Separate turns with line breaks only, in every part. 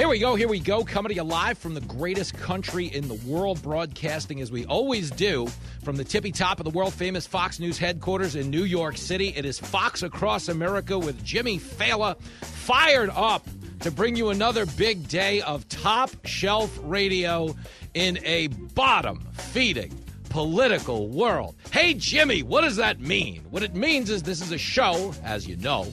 Here we go, here we go, coming to you live from the greatest country in the world, broadcasting as we always do from the tippy top of the world famous Fox News headquarters in New York City. It is Fox Across America with Jimmy Failla, fired up to bring you another big day of top shelf radio in a bottom feeding political world. Hey, Jimmy, what does that mean? What it means is this is a show, as you know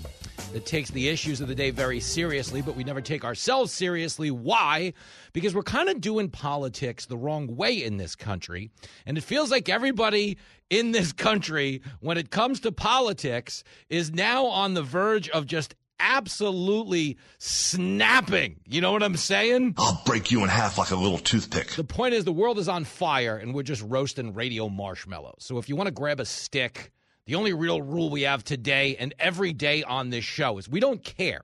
that takes the issues of the day very seriously, but we never take ourselves seriously. Why? Because we're kind of doing politics the wrong way in this country. And it feels like everybody in this country, when it comes to politics, is now on the verge of just absolutely snapping. You know what I'm saying?
I'll break you in half like a little toothpick.
The point is, the world is on fire and we're just roasting radio marshmallows. So if you want to grab a stick, the only real rule we have today and every day on this show is we don't care.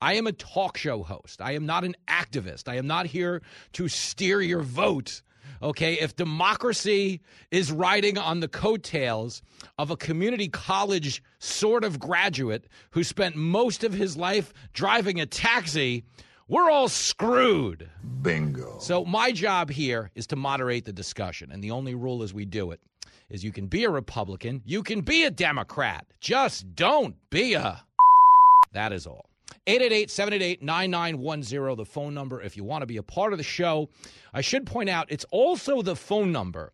I am a talk show host. I am not an activist. I am not here to steer your vote. Okay, if democracy is riding on the coattails of a community college sort of graduate who spent most of his life driving a taxi, we're all screwed.
Bingo.
So, my job here is to moderate the discussion, and the only rule is we do it is you can be a Republican, you can be a Democrat. Just don't be a. That is all. 888 788 9910, the phone number if you want to be a part of the show. I should point out, it's also the phone number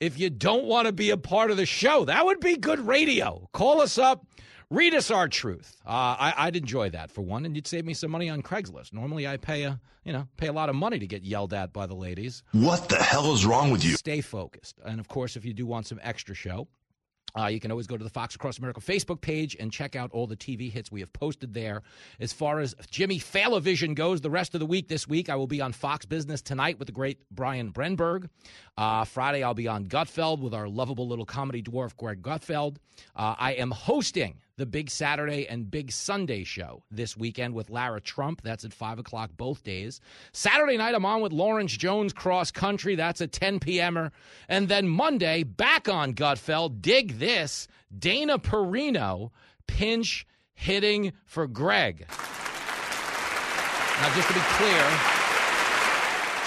if you don't want to be a part of the show. That would be good radio. Call us up. Read us our truth. Uh, I, would enjoy that for one, and you'd save me some money on Craigslist. Normally, I pay a you know pay a lot of money to get yelled at by the ladies.
What the hell is wrong with you?
Stay focused, and of course, if you do want some extra show, uh, you can always go to the Fox Across America Facebook page and check out all the TV hits we have posted there. As far as Jimmy Vision goes, the rest of the week this week, I will be on Fox Business tonight with the great Brian Brenberg. Uh, Friday, I'll be on Gutfeld with our lovable little comedy dwarf, Greg Gutfeld. Uh, I am hosting the Big Saturday and Big Sunday show this weekend with Lara Trump. That's at 5 o'clock both days. Saturday night, I'm on with Lawrence Jones Cross Country. That's at 10 p.m. And then Monday, back on Gutfeld. Dig this Dana Perino pinch hitting for Greg. Now, just to be clear,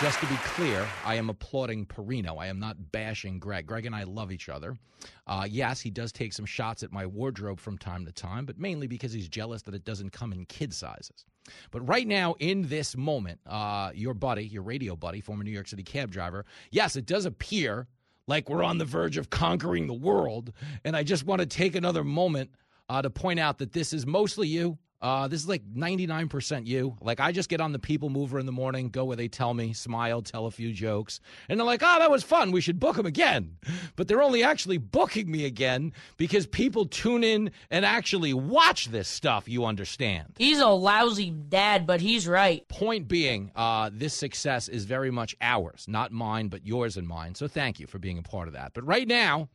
just to be clear, I am applauding Perino. I am not bashing Greg. Greg and I love each other. Uh, yes, he does take some shots at my wardrobe from time to time, but mainly because he's jealous that it doesn't come in kid sizes. But right now, in this moment, uh, your buddy, your radio buddy, former New York City cab driver, yes, it does appear like we're on the verge of conquering the world. And I just want to take another moment uh, to point out that this is mostly you. Uh, this is like 99% you. Like, I just get on the people mover in the morning, go where they tell me, smile, tell a few jokes. And they're like, oh, that was fun. We should book them again. But they're only actually booking me again because people tune in and actually watch this stuff, you understand.
He's a lousy dad, but he's right.
Point being, uh, this success is very much ours, not mine, but yours and mine. So thank you for being a part of that. But right now,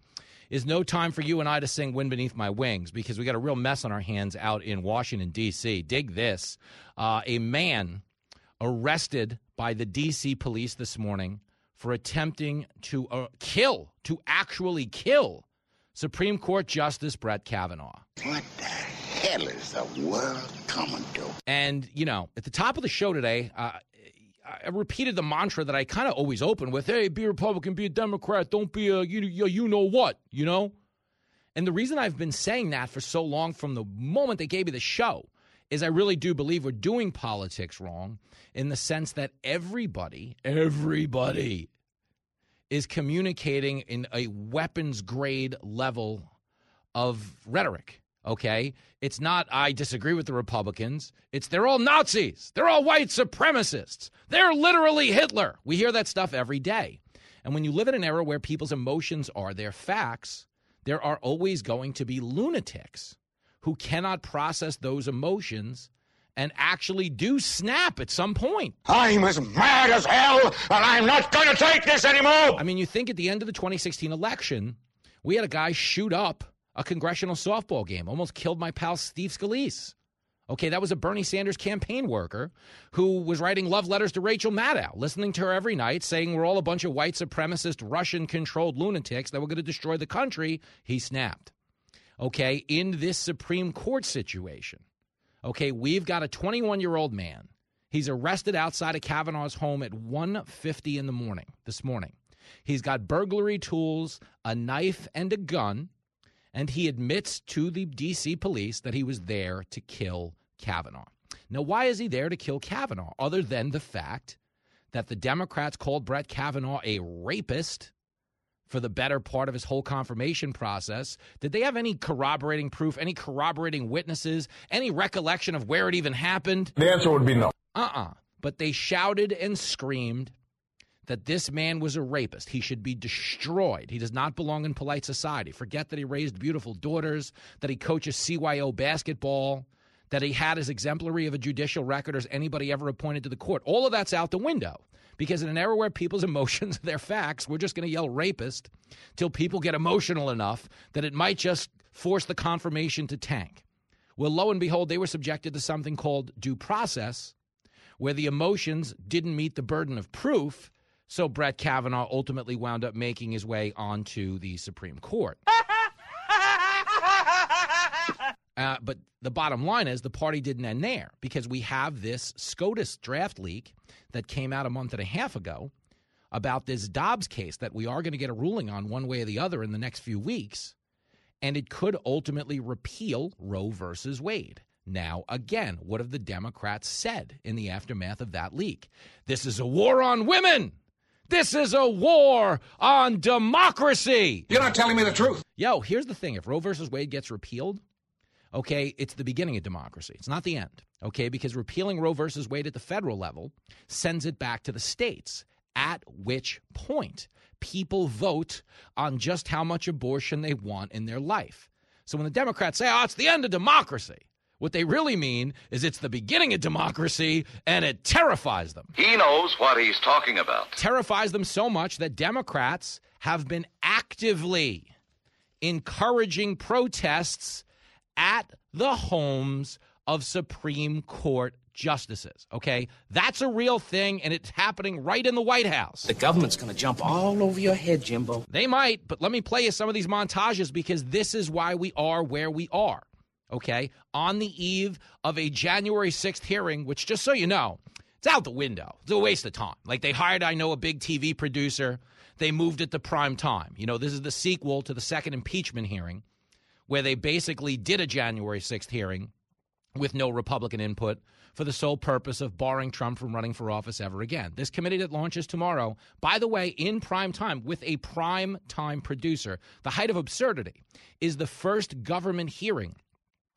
is no time for you and I to sing Wind Beneath My Wings because we got a real mess on our hands out in Washington, D.C. Dig this. Uh, a man arrested by the D.C. police this morning for attempting to uh, kill, to actually kill Supreme Court Justice Brett Kavanaugh.
What the hell is the world coming to?
And, you know, at the top of the show today, uh, I repeated the mantra that I kind of always open with: "Hey, be a Republican, be a Democrat, don't be a you, you know what," you know. And the reason I've been saying that for so long, from the moment they gave me the show, is I really do believe we're doing politics wrong in the sense that everybody, everybody, is communicating in a weapons grade level of rhetoric. Okay. It's not, I disagree with the Republicans. It's, they're all Nazis. They're all white supremacists. They're literally Hitler. We hear that stuff every day. And when you live in an era where people's emotions are their facts, there are always going to be lunatics who cannot process those emotions and actually do snap at some point.
I'm as mad as hell, and I'm not going to take this anymore.
I mean, you think at the end of the 2016 election, we had a guy shoot up a congressional softball game, almost killed my pal Steve Scalise. Okay, that was a Bernie Sanders campaign worker who was writing love letters to Rachel Maddow, listening to her every night, saying we're all a bunch of white supremacist, Russian controlled lunatics that were going to destroy the country. He snapped. Okay, in this Supreme Court situation, okay, we've got a 21 year old man. He's arrested outside of Kavanaugh's home at 1:50 in the morning this morning. He's got burglary tools, a knife, and a gun and he admits to the DC police that he was there to kill Kavanaugh. Now, why is he there to kill Kavanaugh other than the fact that the Democrats called Brett Kavanaugh a rapist for the better part of his whole confirmation process? Did they have any corroborating proof, any corroborating witnesses, any recollection of where it even happened?
The answer would be no.
Uh uh But they shouted and screamed that this man was a rapist. He should be destroyed. He does not belong in polite society. Forget that he raised beautiful daughters, that he coaches CYO basketball, that he had as exemplary of a judicial record as anybody ever appointed to the court. All of that's out the window. Because in an era where people's emotions are their facts, we're just going to yell rapist till people get emotional enough that it might just force the confirmation to tank. Well, lo and behold, they were subjected to something called due process, where the emotions didn't meet the burden of proof, so Brett Kavanaugh ultimately wound up making his way onto the Supreme Court. Uh, but the bottom line is the party didn't end there because we have this SCOTUS draft leak that came out a month and a half ago about this Dobbs case that we are going to get a ruling on one way or the other in the next few weeks. And it could ultimately repeal Roe versus Wade. Now, again, what have the Democrats said in the aftermath of that leak? This is a war on women. This is a war on democracy.
You're not telling me the truth.
Yo, here's the thing if Roe versus Wade gets repealed, okay, it's the beginning of democracy. It's not the end, okay, because repealing Roe versus Wade at the federal level sends it back to the states, at which point people vote on just how much abortion they want in their life. So when the Democrats say, oh, it's the end of democracy, what they really mean is it's the beginning of democracy and it terrifies them.
He knows what he's talking about.
Terrifies them so much that Democrats have been actively encouraging protests at the homes of Supreme Court justices. Okay? That's a real thing, and it's happening right in the White House.
The government's going to jump all over your head, Jimbo.
They might, but let me play you some of these montages because this is why we are where we are okay, on the eve of a January 6th hearing, which, just so you know, it's out the window. It's a waste of time. Like they hired, I know, a big TV producer. They moved it to prime time. You know, this is the sequel to the second impeachment hearing, where they basically did a January 6th hearing with no Republican input for the sole purpose of barring Trump from running for office ever again. This committee that launches tomorrow, by the way, in prime time with a prime time producer, the height of absurdity, is the first government hearing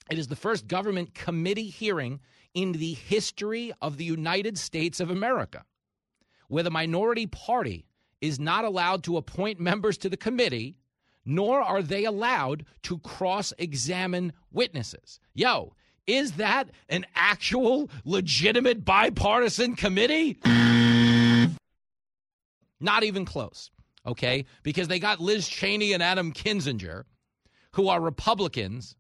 it is the first government committee hearing in the history of the United States of America where the minority party is not allowed to appoint members to the committee, nor are they allowed to cross examine witnesses. Yo, is that an actual legitimate bipartisan committee? Not even close, okay? Because they got Liz Cheney and Adam Kinzinger, who are Republicans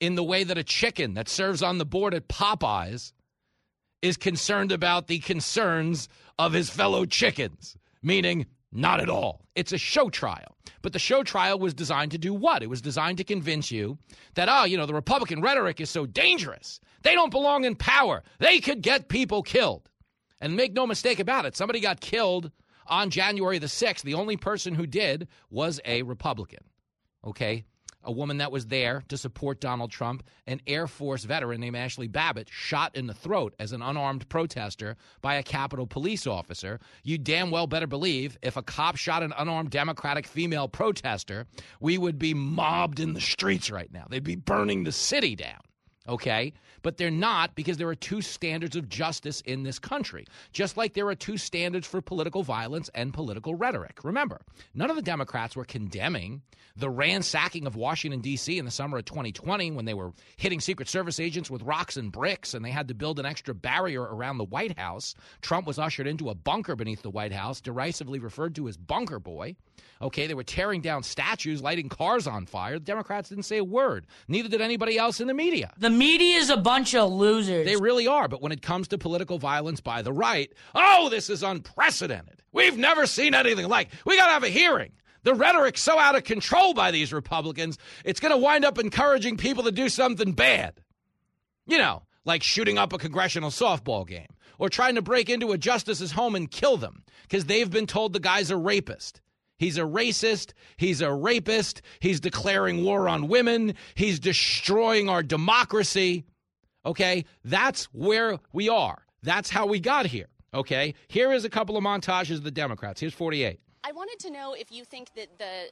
in the way that a chicken that serves on the board at Popeyes is concerned about the concerns of his fellow chickens, meaning not at all. It's a show trial. But the show trial was designed to do what? It was designed to convince you that, oh, you know, the Republican rhetoric is so dangerous. They don't belong in power. They could get people killed. And make no mistake about it, somebody got killed on January the 6th. The only person who did was a Republican. Okay? A woman that was there to support Donald Trump, an Air Force veteran named Ashley Babbitt, shot in the throat as an unarmed protester by a Capitol police officer. You damn well better believe if a cop shot an unarmed Democratic female protester, we would be mobbed in the streets right now. They'd be burning the city down. Okay? But they're not because there are two standards of justice in this country, just like there are two standards for political violence and political rhetoric. Remember, none of the Democrats were condemning the ransacking of Washington, D.C. in the summer of 2020 when they were hitting Secret Service agents with rocks and bricks and they had to build an extra barrier around the White House. Trump was ushered into a bunker beneath the White House, derisively referred to as Bunker Boy. Okay, they were tearing down statues, lighting cars on fire. The Democrats didn't say a word. Neither did anybody else in the media.
The media is a bunch of losers.
They really are. But when it comes to political violence by the right, oh, this is unprecedented. We've never seen anything like. We got to have a hearing. The rhetoric's so out of control by these Republicans, it's going to wind up encouraging people to do something bad. You know, like shooting up a congressional softball game or trying to break into a justice's home and kill them because they've been told the guy's a rapist. He's a racist. He's a rapist. He's declaring war on women. He's destroying our democracy. Okay? That's where we are. That's how we got here. Okay? Here is a couple of montages of the Democrats. Here's 48.
I wanted to know if you think that the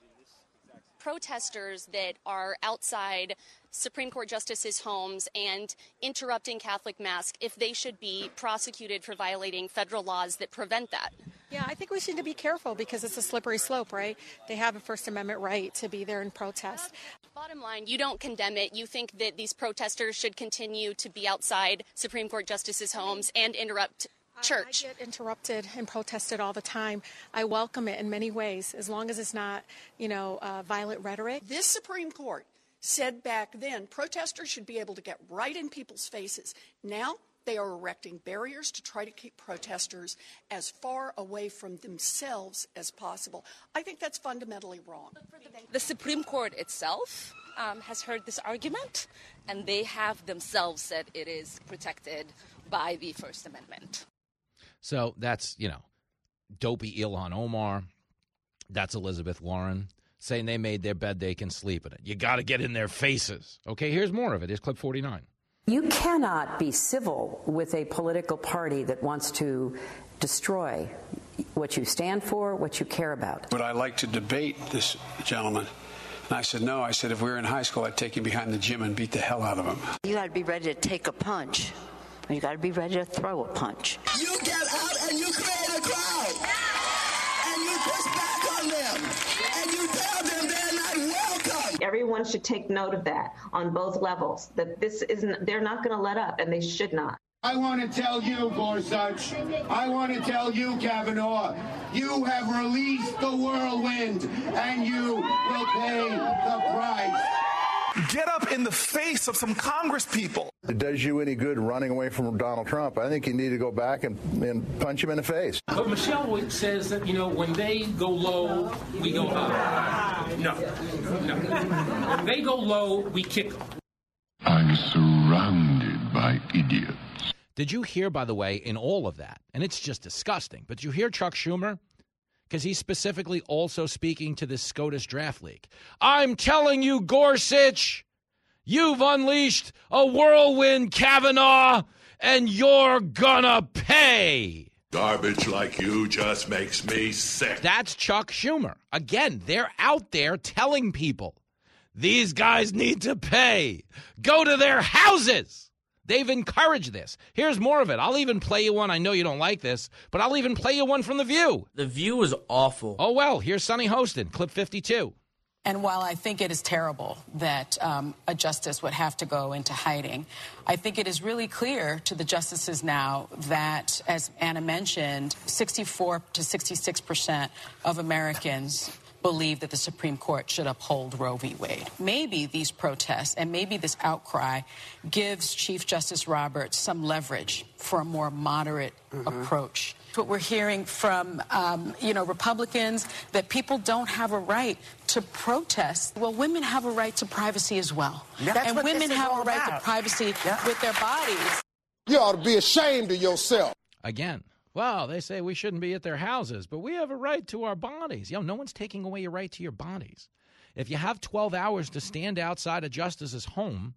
protesters that are outside Supreme Court justices' homes and interrupting Catholic Mass, if they should be prosecuted for violating federal laws that prevent that.
Yeah, I think we should be careful because it's a slippery slope, right? They have a First Amendment right to be there and protest.
Bottom line, you don't condemn it. You think that these protesters should continue to be outside Supreme Court justices' homes and interrupt church.
I, I, get interrupted and protested all the time. I welcome it in many ways, as long as it's not, you know, uh, violent rhetoric.
This Supreme Court said back then protesters should be able to get right in people's faces. Now they are erecting barriers to try to keep protesters as far away from themselves as possible. I think that's fundamentally wrong.
The Supreme Court itself um, has heard this argument, and they have themselves said it is protected by the First Amendment.
So that's, you know, dopey Ilhan Omar. That's Elizabeth Warren saying they made their bed, they can sleep in it. You got to get in their faces. Okay, here's more of it. Here's clip 49.
You cannot be civil with a political party that wants to destroy what you stand for, what you care about.
Would I like to debate this gentleman? And I said, no. I said, if we were in high school, I'd take him behind the gym and beat the hell out of him.
You got to be ready to take a punch. You got to be ready to throw a punch.
You
Everyone should take note of that on both levels. That this isn't, they're not going to let up, and they should not.
I want to tell you, Gorsuch, I want to tell you, Kavanaugh, you have released the whirlwind and you will pay the price.
Get up in the face of some Congress people.
It does you any good running away from Donald Trump. I think you need to go back and, and punch him in the face.
But Michelle says that, you know, when they go low, we go high. No, no. When they go low, we kick them.
I'm surrounded by idiots.
Did you hear, by the way, in all of that, and it's just disgusting, but you hear Chuck Schumer? Because he's specifically also speaking to this SCOTUS draft league. I'm telling you, Gorsuch, you've unleashed a whirlwind, Kavanaugh, and you're gonna pay.
Garbage like you just makes me sick.
That's Chuck Schumer. Again, they're out there telling people these guys need to pay. Go to their houses. They've encouraged this. Here's more of it. I'll even play you one. I know you don't like this, but I'll even play you one from The View.
The View is awful.
Oh, well, here's Sunny Hostin, clip 52.
And while I think it is terrible that um, a justice would have to go into hiding, I think it is really clear to the justices now that, as Ana mentioned, 64 to 66 percent of Americans believe that the Supreme Court should uphold Roe v. Wade. Maybe these protests and maybe this outcry gives Chief Justice Roberts some leverage for a more moderate mm-hmm. approach. What we're hearing from, um, you know, Republicans that people don't have a right to protest. Well, women have a right to privacy as well,
yeah,
and women have a right
about.
to privacy yeah. with their bodies.
You ought to be ashamed of yourself.
Again, well, they say we shouldn't be at their houses, but we have a right to our bodies. Yo, no one's taking away your right to your bodies. If you have 12 hours to stand outside a justice's home,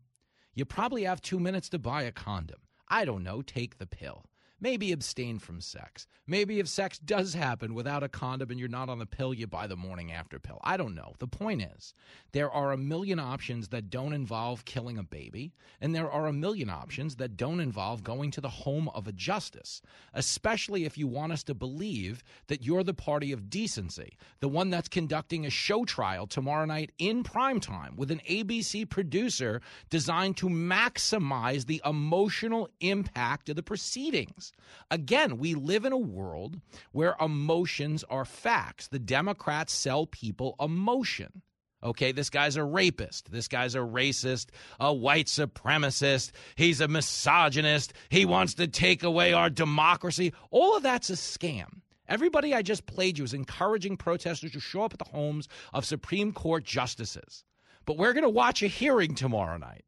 you probably have two minutes to buy a condom. I don't know, take the pill. Maybe abstain from sex. Maybe if sex does happen without a condom and you're not on the pill, you buy the morning after pill. I don't know. The point is, there are a million options that don't involve killing a baby, and there are a million options that don't involve going to the home of a justice, especially if you want us to believe that you're the party of decency, the one that's conducting a show trial tomorrow night in primetime with an ABC producer designed to maximize the emotional impact of the proceedings. Again, we live in a world where emotions are facts. The Democrats sell people emotion. Okay, this guy's a rapist. This guy's a racist, a white supremacist. He's a misogynist. He wants to take away our democracy. All of that's a scam. Everybody I just played you is encouraging protesters to show up at the homes of Supreme Court justices. But we're going to watch a hearing tomorrow night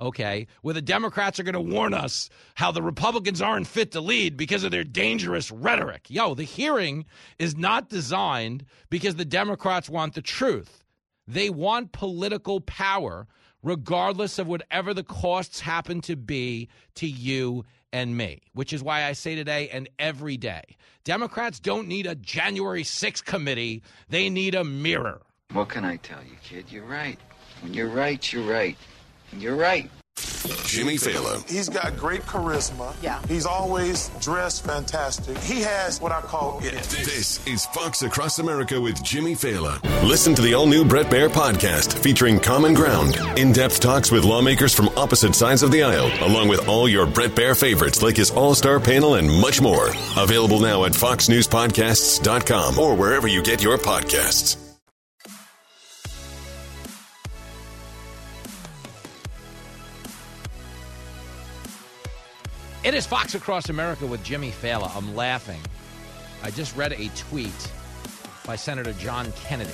okay, where the Democrats are going to warn us how the Republicans aren't fit to lead because of their dangerous rhetoric. Yo, the hearing is not designed because the Democrats want the truth. They want political power, regardless of whatever the costs happen to be to you and me, which is why I say today and every day Democrats don't need a January 6th committee, they need a mirror.
What can I tell you, kid? You're right. When you're right, you're right. You're right.
Jimmy Failla.
He's got great charisma.
Yeah.
He's always dressed fantastic. He has what I call it.
This is Fox Across America with Jimmy Failla. Listen to the all new Bret Baier podcast featuring Common Ground, in depth talks with lawmakers from opposite sides of the aisle, along with all your Bret Baier favorites like his all star panel and much more. Available now at foxnewspodcasts.com or wherever you get your podcasts.
It is Fox Across America with Jimmy Failla. I'm laughing. I just read a tweet by Senator John Kennedy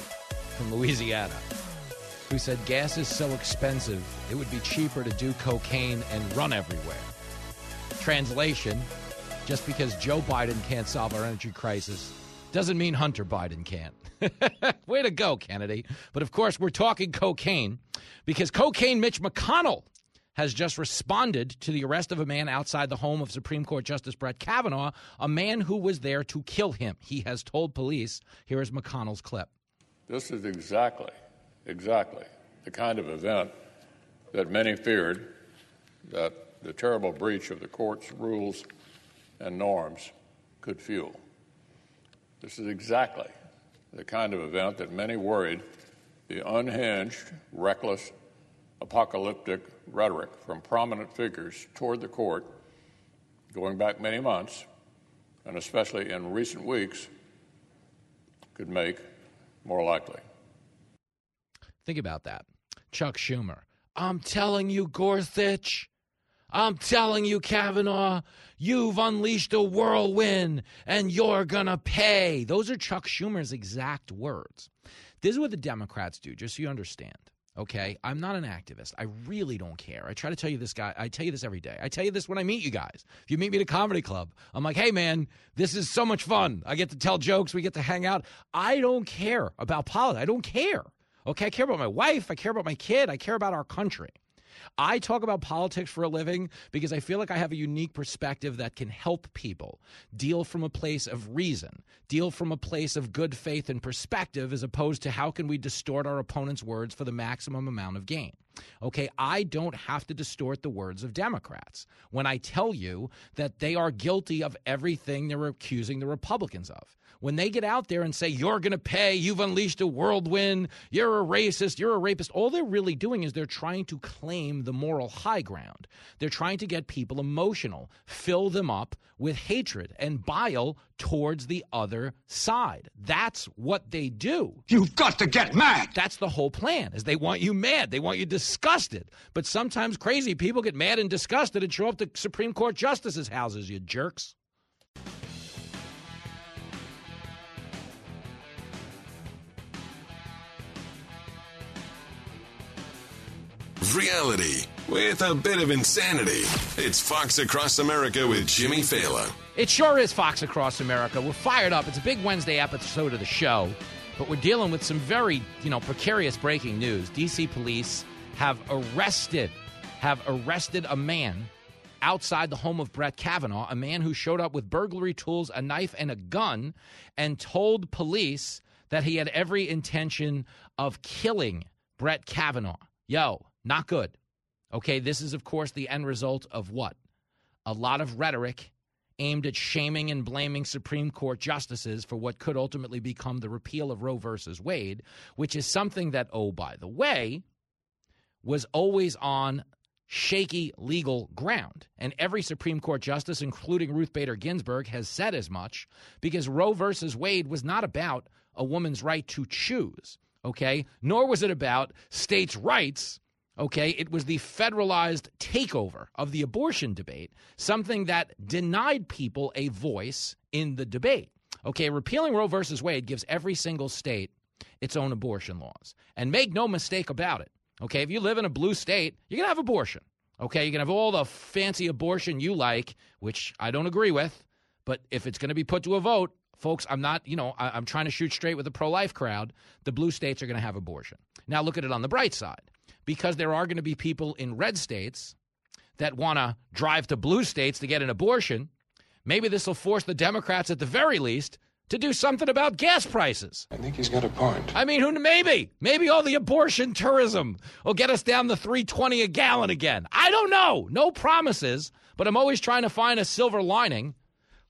from Louisiana who said gas is so expensive, it would be cheaper to do cocaine and run everywhere. Translation just because Joe Biden can't solve our energy crisis doesn't mean Hunter Biden can't. Way to go, Kennedy. But of course, we're talking cocaine because cocaine Mitch McConnell has just responded to the arrest of a man outside the home of Supreme Court Justice Brett Kavanaugh, a man who was there to kill him. He has told police. Here is McConnell's clip.
This is exactly, exactly the kind of event that many feared that the terrible breach of the court's rules and norms could fuel. This is exactly the kind of event that many worried the unhinged, reckless, apocalyptic rhetoric from prominent figures toward the court going back many months, and especially in recent weeks, could make more likely.
Think about that. Chuck Schumer. I'm telling you, Gorsuch. I'm telling you, Kavanaugh, you've unleashed a whirlwind and you're going to pay. Those are Chuck Schumer's exact words. This is what the Democrats do, just so you understand. Okay, I'm not an activist. I really don't care. I try to tell you this guy. I tell you this every day. I tell you this when I meet you guys. If you meet me at a comedy club, I'm like, "Hey man, this is so much fun. I get to tell jokes. We get to hang out. I don't care about politics. I don't care. Okay, I care about my wife. I care about my kid. I care about our country. I talk about politics for a living because I feel like I have a unique perspective that can help people deal from a place of reason, deal from a place of good faith and perspective, as opposed to how can we distort our opponent's words for the maximum amount of gain. Okay, I don't have to distort the words of Democrats when I tell you that they are guilty of everything they're accusing the Republicans of. When they get out there and say, you're going to pay, you've unleashed a whirlwind, you're a racist, you're a rapist, all they're really doing is they're trying to claim the moral high ground. They're trying to get people emotional, fill them up with hatred and bile towards the other side. That's what they do.
You've got to get mad.
That's the whole plan. Is they want you mad. They want you disgusted. But sometimes crazy people get mad and disgusted and show up to Supreme Court justices' houses, you jerks.
Reality with a bit of insanity. It's Fox Across America with Jimmy Failla.
It sure is Fox Across America. We're fired up. It's a big Wednesday episode of the show, but we're dealing with some very, you know, precarious breaking news. DC police have arrested have arrested a man outside the home of Brett Kavanaugh, a man who showed up with burglary tools, a knife, and a gun, and told police that he had every intention of killing Brett Kavanaugh. Yo, not good. Okay, this is, of course, the end result of what? A lot of rhetoric aimed at shaming and blaming Supreme Court justices for what could ultimately become the repeal of Roe versus Wade, which is something that, oh, by the way, was always on shaky legal ground. And every Supreme Court justice, including Ruth Bader Ginsburg, has said as much because Roe versus Wade was not about a woman's right to choose, okay? Nor was it about states' rights. Okay, it was the federalized takeover of the abortion debate, something that denied people a voice in the debate. Okay, repealing Roe versus Wade gives every single state its own abortion laws. And make no mistake about it. Okay, if you live in a blue state, you're going to have abortion. Okay, you can have all the fancy abortion you like, which I don't agree with. But if it's going to be put to a vote, folks, I'm not, you know, I, am trying to shoot straight with the pro life crowd. The blue states are going to have abortion. Now, look at it on the bright side because there are going to be people in red states that want to drive to blue states to get an abortion. Maybe this will force the Democrats, at the very least, to do something about gas prices.
I think he's got a point.
I mean, who maybe, maybe all the abortion tourism will get us down to 320 a gallon again. I don't know. No promises, but I'm always trying to find a silver lining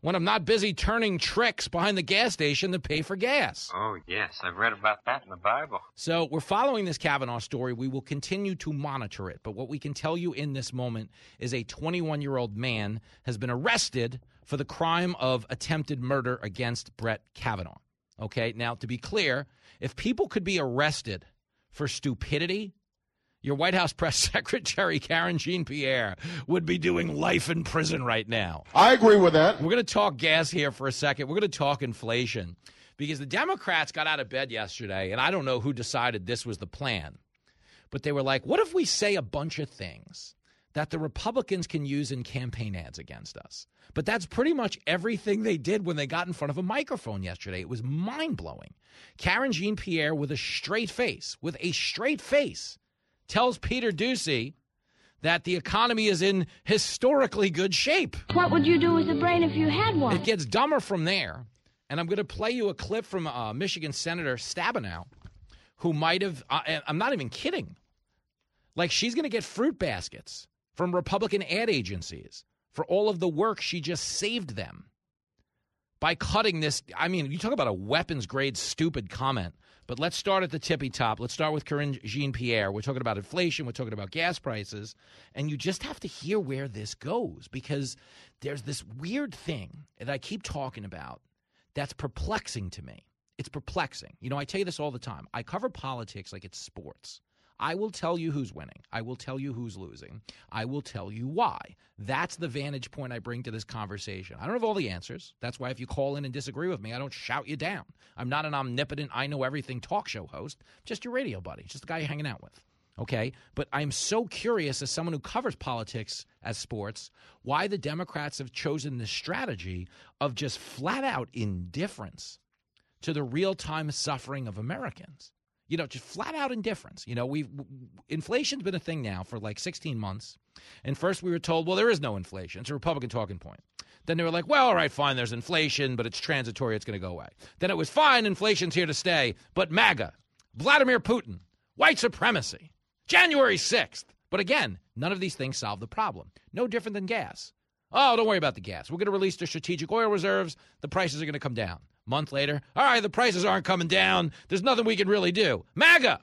when I'm not busy turning tricks behind the gas station to pay for gas.
Oh, yes. I've read about that in the Bible.
So we're following this Kavanaugh story. We will continue to monitor it. But what we can tell you in this moment is a 21 year old man has been arrested for the crime of attempted murder against Brett Kavanaugh. Okay. Now, to be clear, if people could be arrested for stupidity, your White House press secretary, Karine Jean Pierre, would be doing life in prison right now.
I agree with that.
We're going to talk gas here for a second. We're going to talk inflation because the Democrats got out of bed yesterday, and I don't know who decided this was the plan, but they were like, what if we say a bunch of things that the Republicans can use in campaign ads against us? But that's pretty much everything they did when they got in front of a microphone yesterday. It was mind blowing. Karine Jean Pierre, with a straight face, with a straight face, tells Peter Doocy that the economy is in historically good shape.
What would you do with a brain if you had one?
It gets dumber from there. And I'm going to play you a clip from uh, Michigan Senator Stabenow, who might have, uh, I'm not even kidding. Like, she's going to get fruit baskets from Republican ad agencies for all of the work she just saved them by cutting this. I mean, you talk about a weapons grade stupid comment but let's start at the tippy top. Let's start with Karine Jean Pierre. We're talking about inflation, we're talking about gas prices, and you just have to hear where this goes because there's this weird thing that I keep talking about that's perplexing to me. It's perplexing. You know, I tell you this all the time. I cover politics like it's sports. I will tell you who's winning. I will tell you who's losing. I will tell you why. That's the vantage point I bring to this conversation. I don't have all the answers. That's why if you call in and disagree with me, I don't shout you down. I'm not an omnipotent, I know everything talk show host, just your radio buddy, just the guy you're hanging out with. Okay? But I'm so curious as someone who covers politics as sports, why the Democrats have chosen this strategy of just flat out indifference to the real time suffering of Americans you know, just flat out indifference. You know, we've inflation's been a thing now for like 16 months. And first we were told, well, there is no inflation. It's a Republican talking point. Then they were like, well, all right, fine, there's inflation, but it's transitory, it's going to go away. Then it was fine, inflation's here to stay, but MAGA, Vladimir Putin, white supremacy, January 6th. But again, none of these things solve the problem. No different than gas. Oh, don't worry about the gas. We're going to release the strategic oil reserves. The prices are going to come down. Month later, all right, the prices aren't coming down. There's nothing we can really do. MAGA,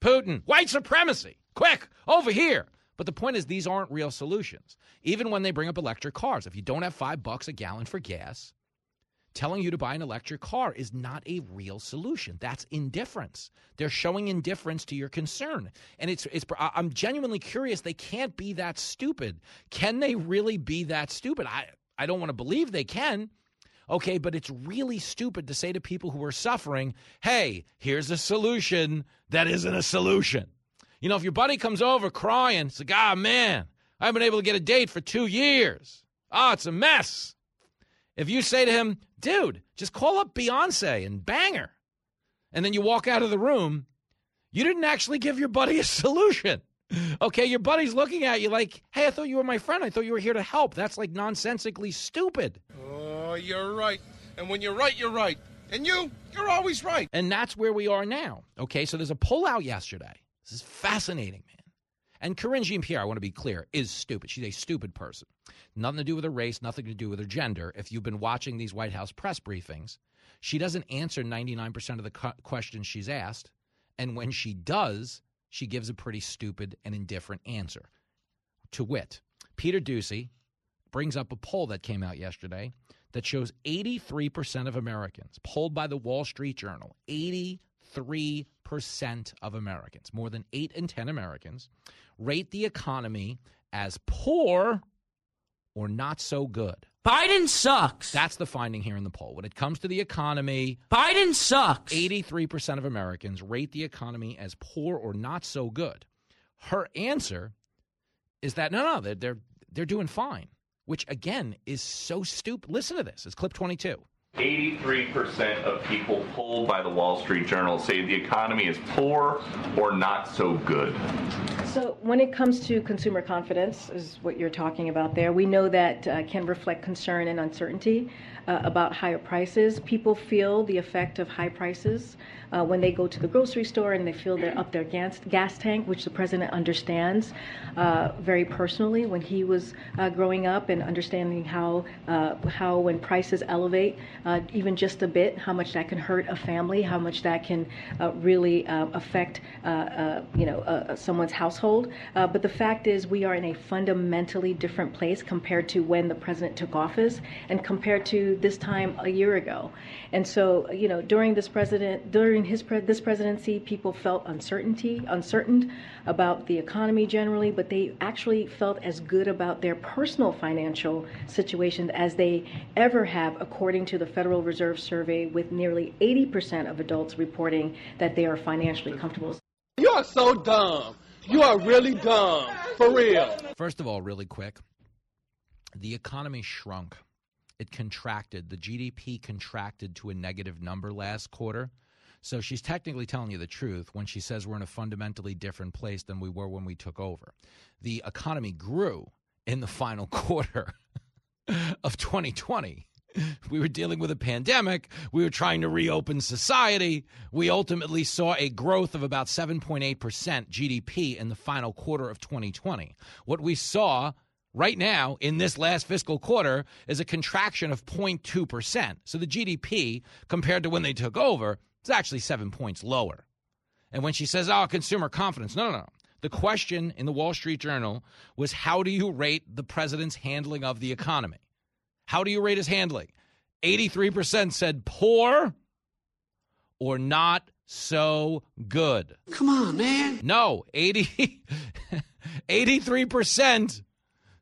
Putin, white supremacy, quick, over here. But the point is, these aren't real solutions. Even when they bring up electric cars, if you don't have five bucks a gallon for gas, telling you to buy an electric car is not a real solution. That's indifference. They're showing indifference to your concern. And it's, it's I'm genuinely curious. They can't be that stupid. Can they really be that stupid? I, I don't want to believe they can. Okay, but it's really stupid to say to people who are suffering, hey, here's a solution that isn't a solution. You know, if your buddy comes over crying, it's like, ah, man, I haven't been able to get a date for two years. Oh, it's a mess. If you say to him, dude, just call up Beyonce and bang her, and then you walk out of the room, you didn't actually give your buddy a solution. Okay, your buddy's looking at you like, hey, I thought you were my friend. I thought you were here to help. That's like nonsensically stupid.
Oh, you're right. And when you're right, you're right. And you, you're always right.
And that's where we are now. Okay, so there's a pullout yesterday. This is fascinating, man. And Karine Jean Pierre, I want to be clear, is stupid. She's a stupid person. Nothing to do with her race, nothing to do with her gender. If you've been watching these White House press briefings, she doesn't answer 99% of the questions she's asked. And when she does, she gives a pretty stupid and indifferent answer. To wit, Peter Doocy brings up a poll that came out yesterday that shows 83% of Americans, polled by the Wall Street Journal, 83% of Americans, more than 8 in 10 Americans, rate the economy as poor or not so good.
Biden sucks.
That's the finding here in the poll. When it comes to the economy,
Biden sucks.
83% of Americans rate the economy as poor or not so good. Her answer is that no, no, they're they're, they're doing fine, which again is so stupid. Listen to this. It's clip 22.
83% of people polled by the Wall Street Journal say the economy is poor or not so good.
So, when it comes to consumer confidence, is what you're talking about there, we know that uh, can reflect concern and uncertainty uh, about higher prices. People feel the effect of high prices uh, when they go to the grocery store and they feel they're up their gas, gas tank, which the president understands uh, very personally when he was uh, growing up and understanding how uh, how when prices elevate uh, even just a bit, how much that can hurt a family, how much that can really affect you know someone's household. but the fact is, we are in a fundamentally different place compared to when the president took office and compared to this time a year ago. And so, you know, during this president, during his pre- this presidency, people felt uncertainty, uncertain about the economy generally, but they actually felt as good about their personal financial situation as they ever have, according to the Federal Reserve survey, with nearly 80% of adults reporting that they are financially comfortable.
You are so dumb. You are really dumb. For real.
First of all, really quick, the economy shrunk it contracted. The GDP contracted to a negative number last quarter. So she's technically telling you the truth when she says we're in a fundamentally different place than we were when we took over. The economy grew in the final quarter of 2020. We were dealing with a pandemic. We were trying to reopen society. We ultimately saw a growth of about 7.8% GDP in the final quarter of 2020. What we saw right now in this last fiscal quarter is a contraction of 0.2%. So the GDP compared to when they took over is actually 7 points lower. And when she says, "Oh, consumer confidence." No, no, no. The question in the Wall Street Journal was how do you rate the president's handling of the economy? How do you rate his handling? 83% said poor or not so good.
Come on, man.
No, 80 83%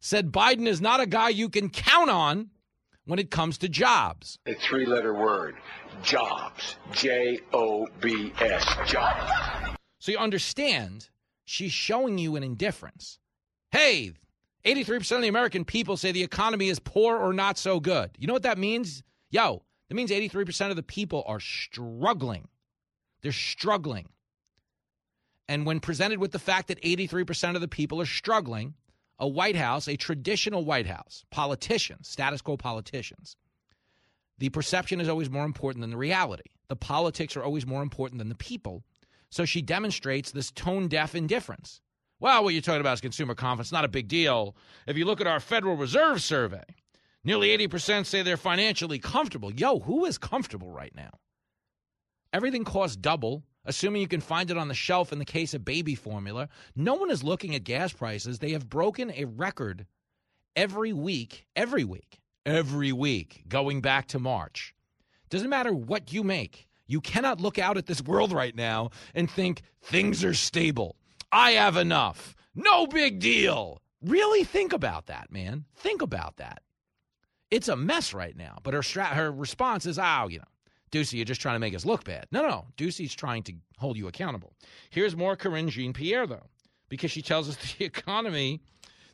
said Biden is not a guy you can count on when it comes to jobs.
A three letter word jobs. J O B S. Jobs.
So you understand, she's showing you an indifference. Hey, 83% of the American people say the economy is poor or not so good. You know what that means? Yo, that means 83% of the people are struggling. They're struggling. And when presented with the fact that 83% of the people are struggling, a White House, a traditional White House, politicians, status quo politicians, the perception is always more important than the reality. The politics are always more important than the people. So she demonstrates this tone deaf indifference. Well, what you're talking about is consumer confidence, not a big deal. If you look at our Federal Reserve survey, nearly 80% say they're financially comfortable. Yo, who is comfortable right now? Everything costs double assuming you can find it on the shelf in the case of baby formula. No one is looking at gas prices. They have broken a record every week, every week, every week, going back to March. Doesn't matter what you make. You cannot look out at this world right now and think things are stable. I have enough. No big deal. Really think about that, man. Think about that. It's a mess right now. But her stra- her response is, "Oh, you know, Doocy, you're just trying to make us look bad. No, no, Doocy's trying to hold you accountable. Here's more Karine Jean Pierre, though, because she tells us the economy,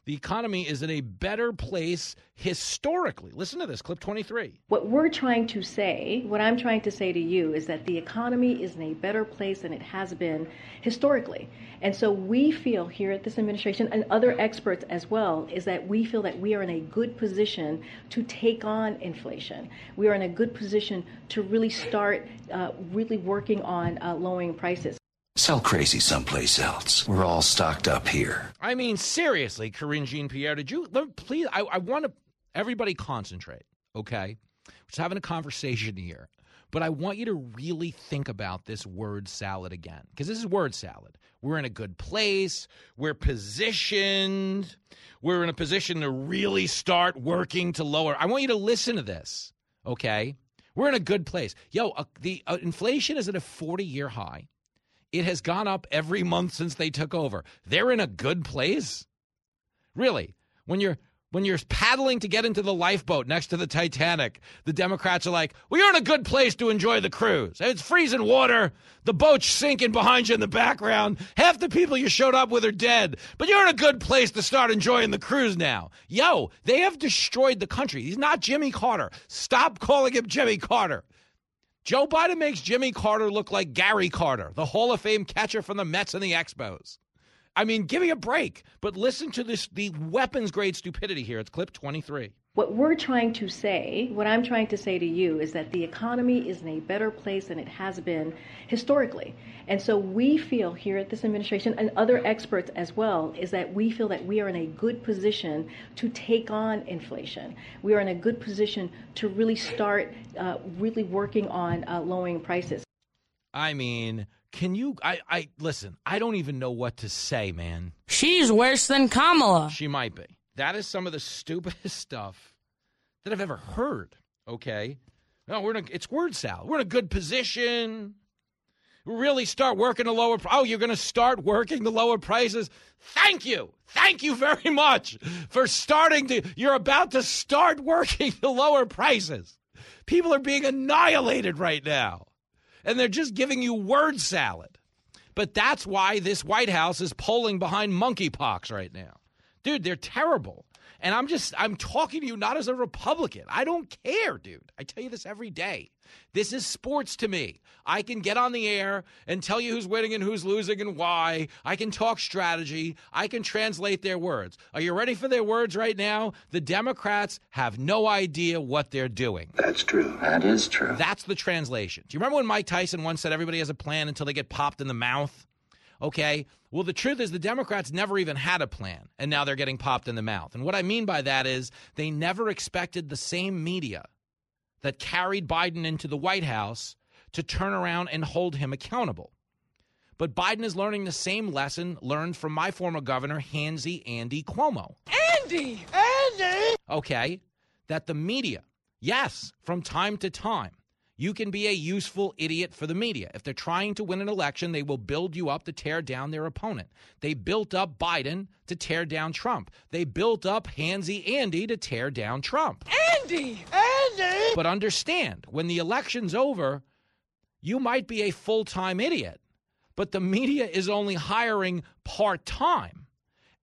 the economy is in a better place historically. Listen to this, clip 23.
What we're trying to say, what I'm trying to say to you, is that the economy is in a better place than it has been historically. And so we feel here at this administration and other experts as well, is that we feel that we are in a good position to take on inflation. We are in a good position to really start uh, really working on uh, lowering prices.
Sell crazy someplace else. We're all stocked up here.
I mean, seriously, Karine Jean Pierre, did you please? I, I want to everybody concentrate, okay? We're just having a conversation here, but I want you to really think about this word salad again because this is word salad. We're in a good place. We're positioned. We're in a position to really start working to lower. I want you to listen to this, okay? We're in a good place. Yo, uh, the uh, inflation is at a 40 year high. It has gone up every month since they took over. They're in a good place. Really, when you're when you're paddling to get into the lifeboat next to the Titanic, the Democrats are like, well, you're in a good place to enjoy the cruise. It's freezing water, the boat's sinking behind you in the background. Half the people you showed up with are dead, but you're in a good place to start enjoying the cruise now. Yo, they have destroyed the country. He's not Jimmy Carter. Stop calling him Jimmy Carter. Joe Biden makes Jimmy Carter look like Gary Carter, the Hall of Fame catcher from the Mets and the Expos. I mean, give me a break. But listen to this the weapons grade stupidity here. It's clip 23.
What we're trying to say, what I'm trying to say to you, is that the economy is in a better place than it has been historically. And so we feel here at this administration and other experts as well, is that we feel that we are in a good position to take on inflation. We are in a good position to really start uh, really working on uh, lowering prices.
I mean, can you? I, I listen. I don't even know what to say, man.
She's worse than Kamala.
She might be. That is some of the stupidest stuff that I've ever heard. Okay, no, we're in a, it's word salad. We're in a good position. We really start working the lower. Oh, you're going to start working the lower prices. Thank you, thank you very much for starting to. You're about to start working the lower prices. People are being annihilated right now, and they're just giving you word salad. But that's why this White House is polling behind monkeypox right now. Dude, they're terrible. And I'm just, I'm talking to you not as a Republican. I don't care, dude. I tell you this every day. This is sports to me. I can get on the air and tell you who's winning and who's losing and why. I can talk strategy. I can translate their words. Are you ready for their words right now? The Democrats have no idea what they're doing.
That's true. That is true.
That's the translation. Do you remember when Mike Tyson once said everybody has a plan until they get popped in the mouth? Okay. Well, the truth is the Democrats never even had a plan, and now they're getting popped in the mouth. And what I mean by that is they never expected the same media that carried Biden into the White House to turn around and hold him accountable. But Biden is learning the same lesson learned from my former governor, Handsy Andy Cuomo.
Andy! Andy!
Okay. That the media, yes, from time to time, you can be a useful idiot for the media. If they're trying to win an election, they will build you up to tear down their opponent. They built up Biden to tear down Trump. They built up Handsy Andy to tear down Trump.
Andy! Andy!
But understand, when the election's over, you might be a full time idiot, but the media is only hiring part time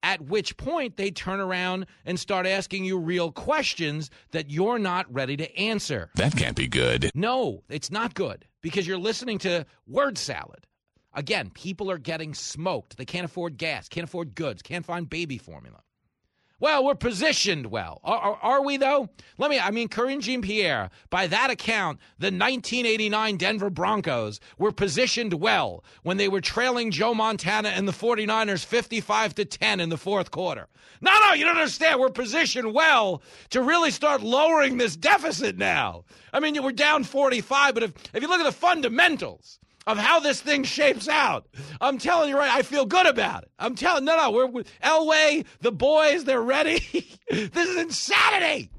at which point they turn around and start asking you real questions that you're not ready to answer.
That can't be good.
No, it's not good because you're listening to word salad. Again, people are getting smoked. They can't afford gas, can't afford goods, can't find baby formula. Well, we're positioned well. Are, are, are, we, though? Let me, I mean, Karine Jean Pierre, by that account, the 1989 Denver Broncos were positioned well when they were trailing Joe Montana and the 49ers 55 to 10 in the fourth quarter. No, no, you don't understand. We're positioned well to really start lowering this deficit now. I mean, we're down 45, but if, if you look at the fundamentals, of how this thing shapes out. I'm telling you right, I feel good about it. I'm telling no, no, we're, we're Elway, the boys, they're ready. this is insanity.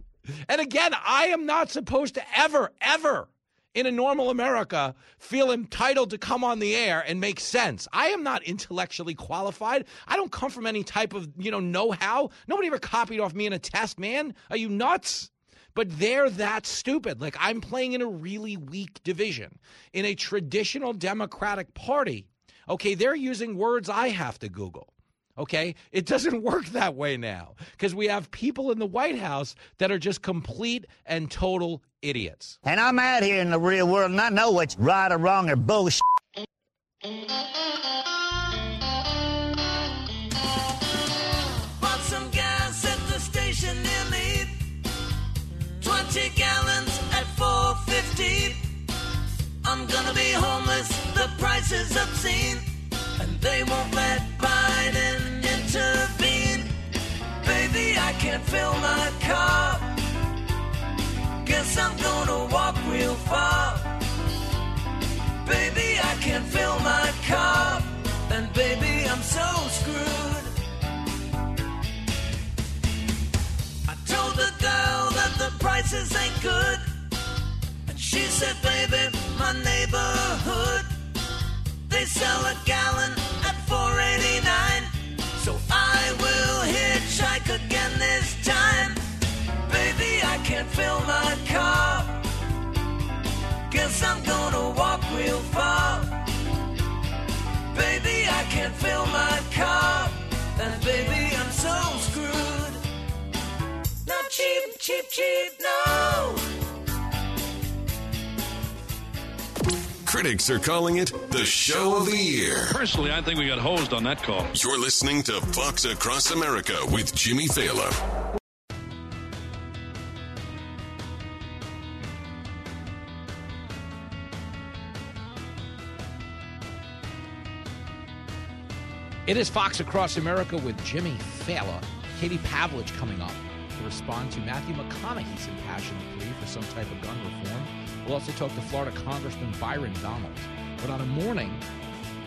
And again, I am not supposed to ever, ever in a normal America feel entitled to come on the air and make sense. I am not intellectually qualified. I don't come from any type of, you know, know-how. Nobody ever copied off me in a test, man. Are you nuts? But they're that stupid. Like I'm playing in a really weak division. In a traditional Democratic Party, okay, they're using words I have to Google. Okay? It doesn't work that way now because we have people in the White House that are just complete and total idiots.
And I'm out here in the real world and I know what's right or wrong or bullshit.
gonna be homeless, the price is obscene. And they won't let Biden intervene. Baby, I can't fill my car. Guess I'm gonna walk real far. Baby, I can't fill my car. And baby, I'm so screwed. I told the girl that the prices ain't good. And she said, baby, my neighborhood. They sell a gallon at 4.89. So I will hitchhike again this time. Baby, I can't fill my car. Guess I'm gonna walk real far. Baby, I can't fill my car. And baby, I'm so screwed. Not cheap, cheap, cheap,
Critics are calling it the show of the year.
Personally, I think we got hosed on that call.
You're listening to Fox Across America with Jimmy Failla.
It is Fox Across America with Jimmy Failla. Katie Pavlich coming up to respond to Matthew McConaughey's impassioned plea for some type of gun reform. We'll also talk to Florida Congressman Byron Donalds. But on a morning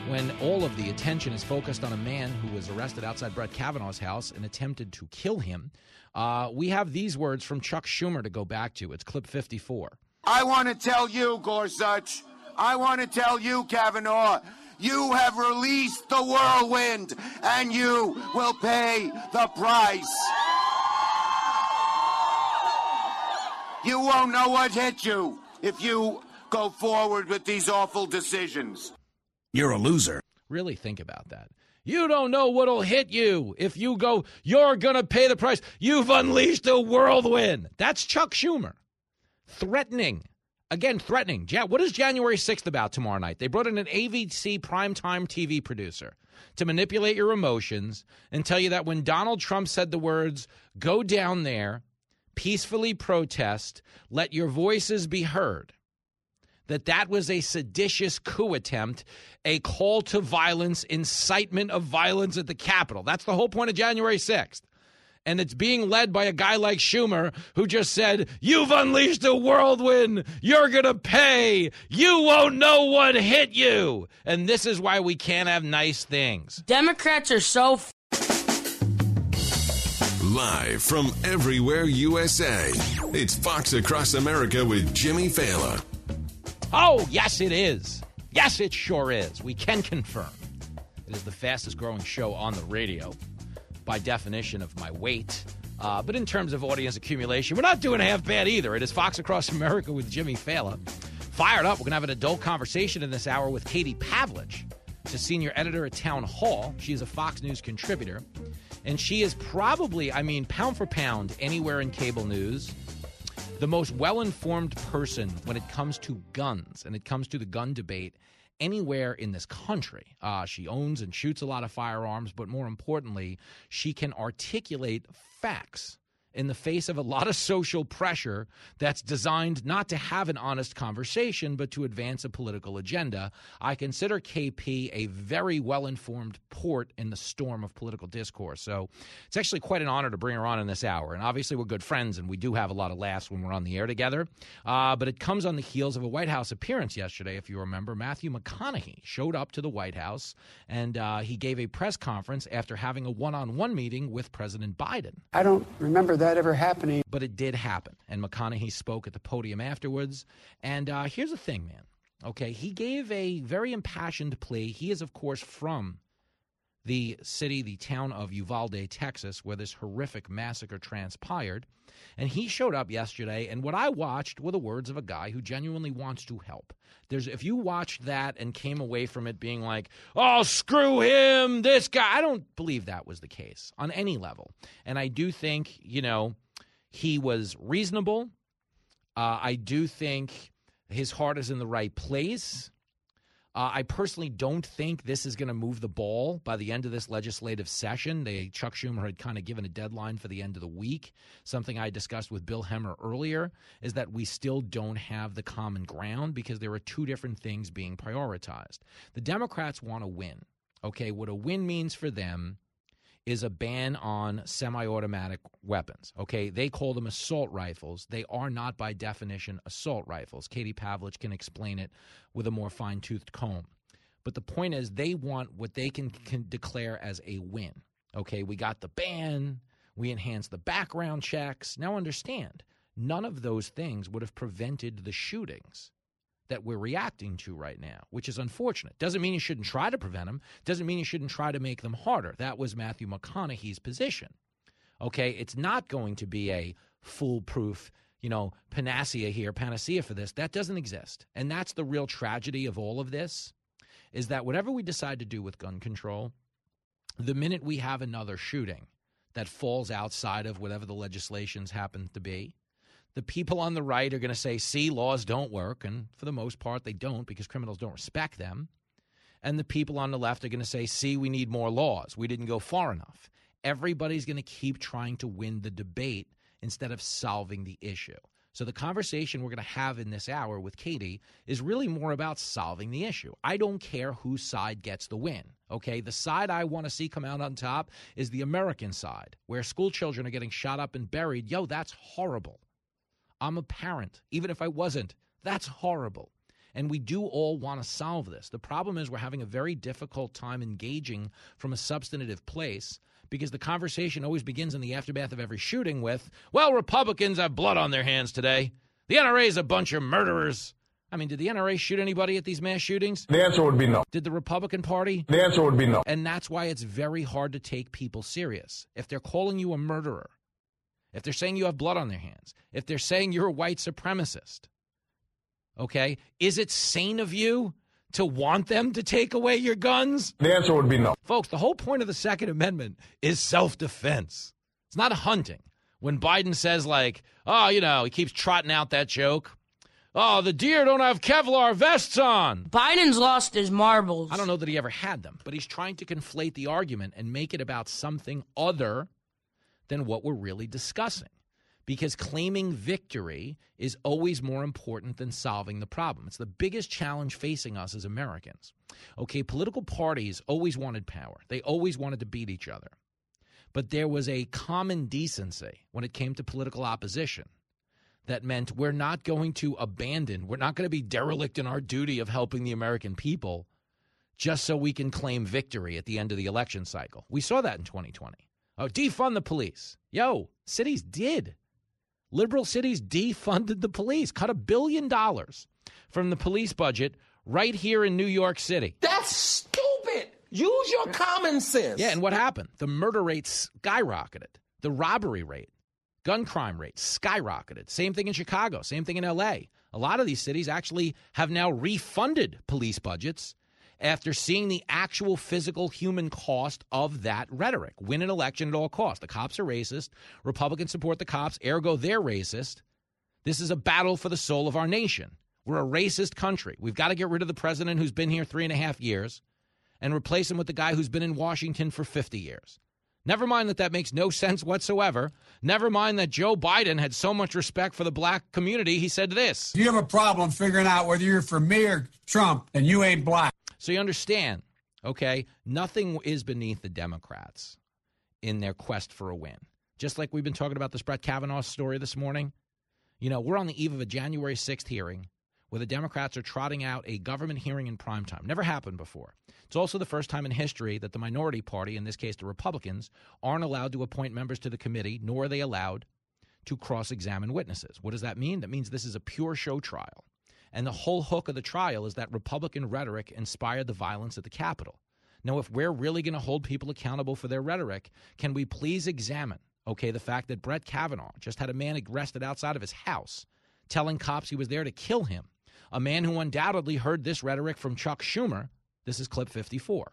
when all of the attention is focused on a man who was arrested outside Brett Kavanaugh's house and attempted to kill him, uh, we have these words from Chuck Schumer to go back to. It's clip 54.
I want to tell you, Gorsuch, I want to tell you, Kavanaugh, you have released the whirlwind and you will pay the price. You won't know what hit you if you go forward with these awful decisions.
You're a loser.
Really think about that. You don't know what'll hit you if you go, you're going to pay the price. You've unleashed a whirlwind. That's Chuck Schumer. Threatening. Again, threatening. Ja- What is January 6th about tomorrow night? They brought in an ABC primetime TV producer to manipulate your emotions and tell you that when Donald Trump said the words, go down there, peacefully protest, let your voices be heard, that that was a seditious coup attempt, a call to violence, incitement of violence at the Capitol. That's the whole point of January 6th. And it's being led by a guy like Schumer who just said, You've unleashed a whirlwind. You're going to pay. You won't know what hit you. And this is why we can't have nice things.
Democrats are so
Live from everywhere USA, it's Fox Across America with Jimmy Failla.
Oh, yes, it is. Yes, it sure is. We can confirm. It is the fastest growing show on the radio by definition of my weight. Uh, but in terms of audience accumulation, we're not doing half bad either. It is Fox Across America with Jimmy Failla. Fired up. We're going to have an adult conversation in this hour with Katie Pavlich, the senior editor at Town Hall. She is a Fox News contributor. And she is probably, I mean, pound for pound, anywhere in cable news, the most well informed person when it comes to guns and it comes to the gun debate anywhere in this country. Uh, she owns and shoots a lot of firearms, but more importantly, she can articulate facts in the face of a lot of social pressure that's designed not to have an honest conversation, but to advance a political agenda. I consider KP a very well informed port in the storm of political discourse. So it's actually quite an honor to bring her on in this hour. And obviously, we're good friends and we do have a lot of laughs when we're on the air together. Uh, but it comes on the heels of a White House appearance yesterday, if you remember. Matthew McConaughey showed up to the White House and uh, he gave a press conference after having a one on one meeting with President Biden.
I don't remember that ever happening.
But it did happen. And McConaughey spoke at the podium afterwards. And uh, here's the thing, man. Okay, he gave a very impassioned plea. He is, of course, from the city, the town of Uvalde, Texas, where this horrific massacre transpired. And he showed up yesterday, and what I watched were the words of a guy who genuinely wants to help. There's if you watched that and came away from it being like, "Oh, screw him, this guy," I don't believe that was the case on any level. And I do think, you know, he was reasonable. Uh, I do think his heart is in the right place. Uh, I personally don't think this is going to move the ball by the end of this legislative session. They Chuck Schumer had kind of given a deadline for the end of the week. Something I discussed with Bill Hemmer earlier is that we still don't have the common ground because there are two different things being prioritized. The Democrats want to win. Okay, what a win means for them is a ban on semi automatic weapons. Okay, they call them assault rifles. They are not, by definition, assault rifles. Katie Pavlich can explain it with a more fine toothed comb. But the point is, they want what they can, can declare as a win. Okay, we got the ban, we enhanced the background checks. Now, understand, none of those things would have prevented the shootings that we're reacting to right now, which is unfortunate. Doesn't mean you shouldn't try to prevent them, doesn't mean you shouldn't try to make them harder. That was Matthew McConaughey's position. Okay, it's not going to be a foolproof, you know, panacea here, panacea for this. That doesn't exist. And that's the real tragedy of all of this is that whatever we decide to do with gun control, the minute we have another shooting that falls outside of whatever the legislations happen to be, the people on the right are going to say, see, laws don't work. And for the most part, they don't because criminals don't respect them. And the people on the left are going to say, see, we need more laws. We didn't go far enough. Everybody's going to keep trying to win the debate instead of solving the issue. So the conversation we're going to have in this hour with Katie is really more about solving the issue. I don't care whose side gets the win. Okay, the side I want to see come out on top is the American side, where school children are getting shot up and buried. Yo, that's horrible. I'm a parent, even if I wasn't. That's horrible. And we do all want to solve this. The problem is we're having a very difficult time engaging from a substantive place because the conversation always begins in the aftermath of every shooting with, well, Republicans have blood on their hands today. The NRA is a bunch of murderers. I mean, did the NRA shoot anybody at these mass shootings?
The answer would be no.
Did the Republican Party?
The answer would be no.
And that's why it's very hard to take people serious. If they're calling you a murderer, if they're saying you have blood on their hands, if they're saying you're a white supremacist, okay, is it sane of you to want them to take away your guns?
The answer would be no.
Folks, the whole point of the Second Amendment is self defense, it's not hunting. When Biden says, like, oh, you know, he keeps trotting out that joke. Oh, the deer don't have Kevlar vests on.
Biden's lost his marbles.
I don't know that he ever had them, but he's trying to conflate the argument and make it about something other than what we're really discussing. Because claiming victory is always more important than solving the problem. It's the biggest challenge facing us as Americans. Okay, political parties always wanted power, they always wanted to beat each other. But there was a common decency when it came to political opposition that meant we're not going to abandon, we're not going to be derelict in our duty of helping the American people just so we can claim victory at the end of the election cycle. We saw that in 2020. Oh, defund the police. Yo, cities did. Liberal cities defunded the police, cut a billion dollars from the police budget right here in New York City.
That's stupid. Use your common sense.
Yeah, and what happened? The murder rate skyrocketed, the robbery rate, gun crime rate skyrocketed. Same thing in Chicago, same thing in LA. A lot of these cities actually have now refunded police budgets after seeing the actual physical human cost of that rhetoric. Win an election at all costs. The cops are racist. Republicans support the cops, ergo, they're racist. This is a battle for the soul of our nation. We're a racist country. We've got to get rid of the president who's been here three and a half years and replace him with the guy who's been in Washington for 50 years. Never mind that that makes no sense whatsoever. Never mind that Joe Biden had so much respect for the black community, he said this.
You have a problem figuring out whether you're for me or Trump, and you ain't black.
So you understand, okay? Nothing is beneath the Democrats in their quest for a win. Just like we've been talking about this Brett Kavanaugh story this morning. You know, we're on the eve of a January 6th hearing where the Democrats are trotting out a government hearing in prime time. Never happened before. It's also the first time in history that the minority party, in this case the Republicans, aren't allowed to appoint members to the committee, nor are they allowed to cross examine witnesses. What does that mean? That means this is a pure show trial. And the whole hook of the trial is that Republican rhetoric inspired the violence at the Capitol. Now, if we're really going to hold people accountable for their rhetoric, can we please examine, okay, the fact that Brett Kavanaugh just had a man arrested outside of his house telling cops he was there to kill him? A man who undoubtedly heard this rhetoric from Chuck Schumer. This is clip 54.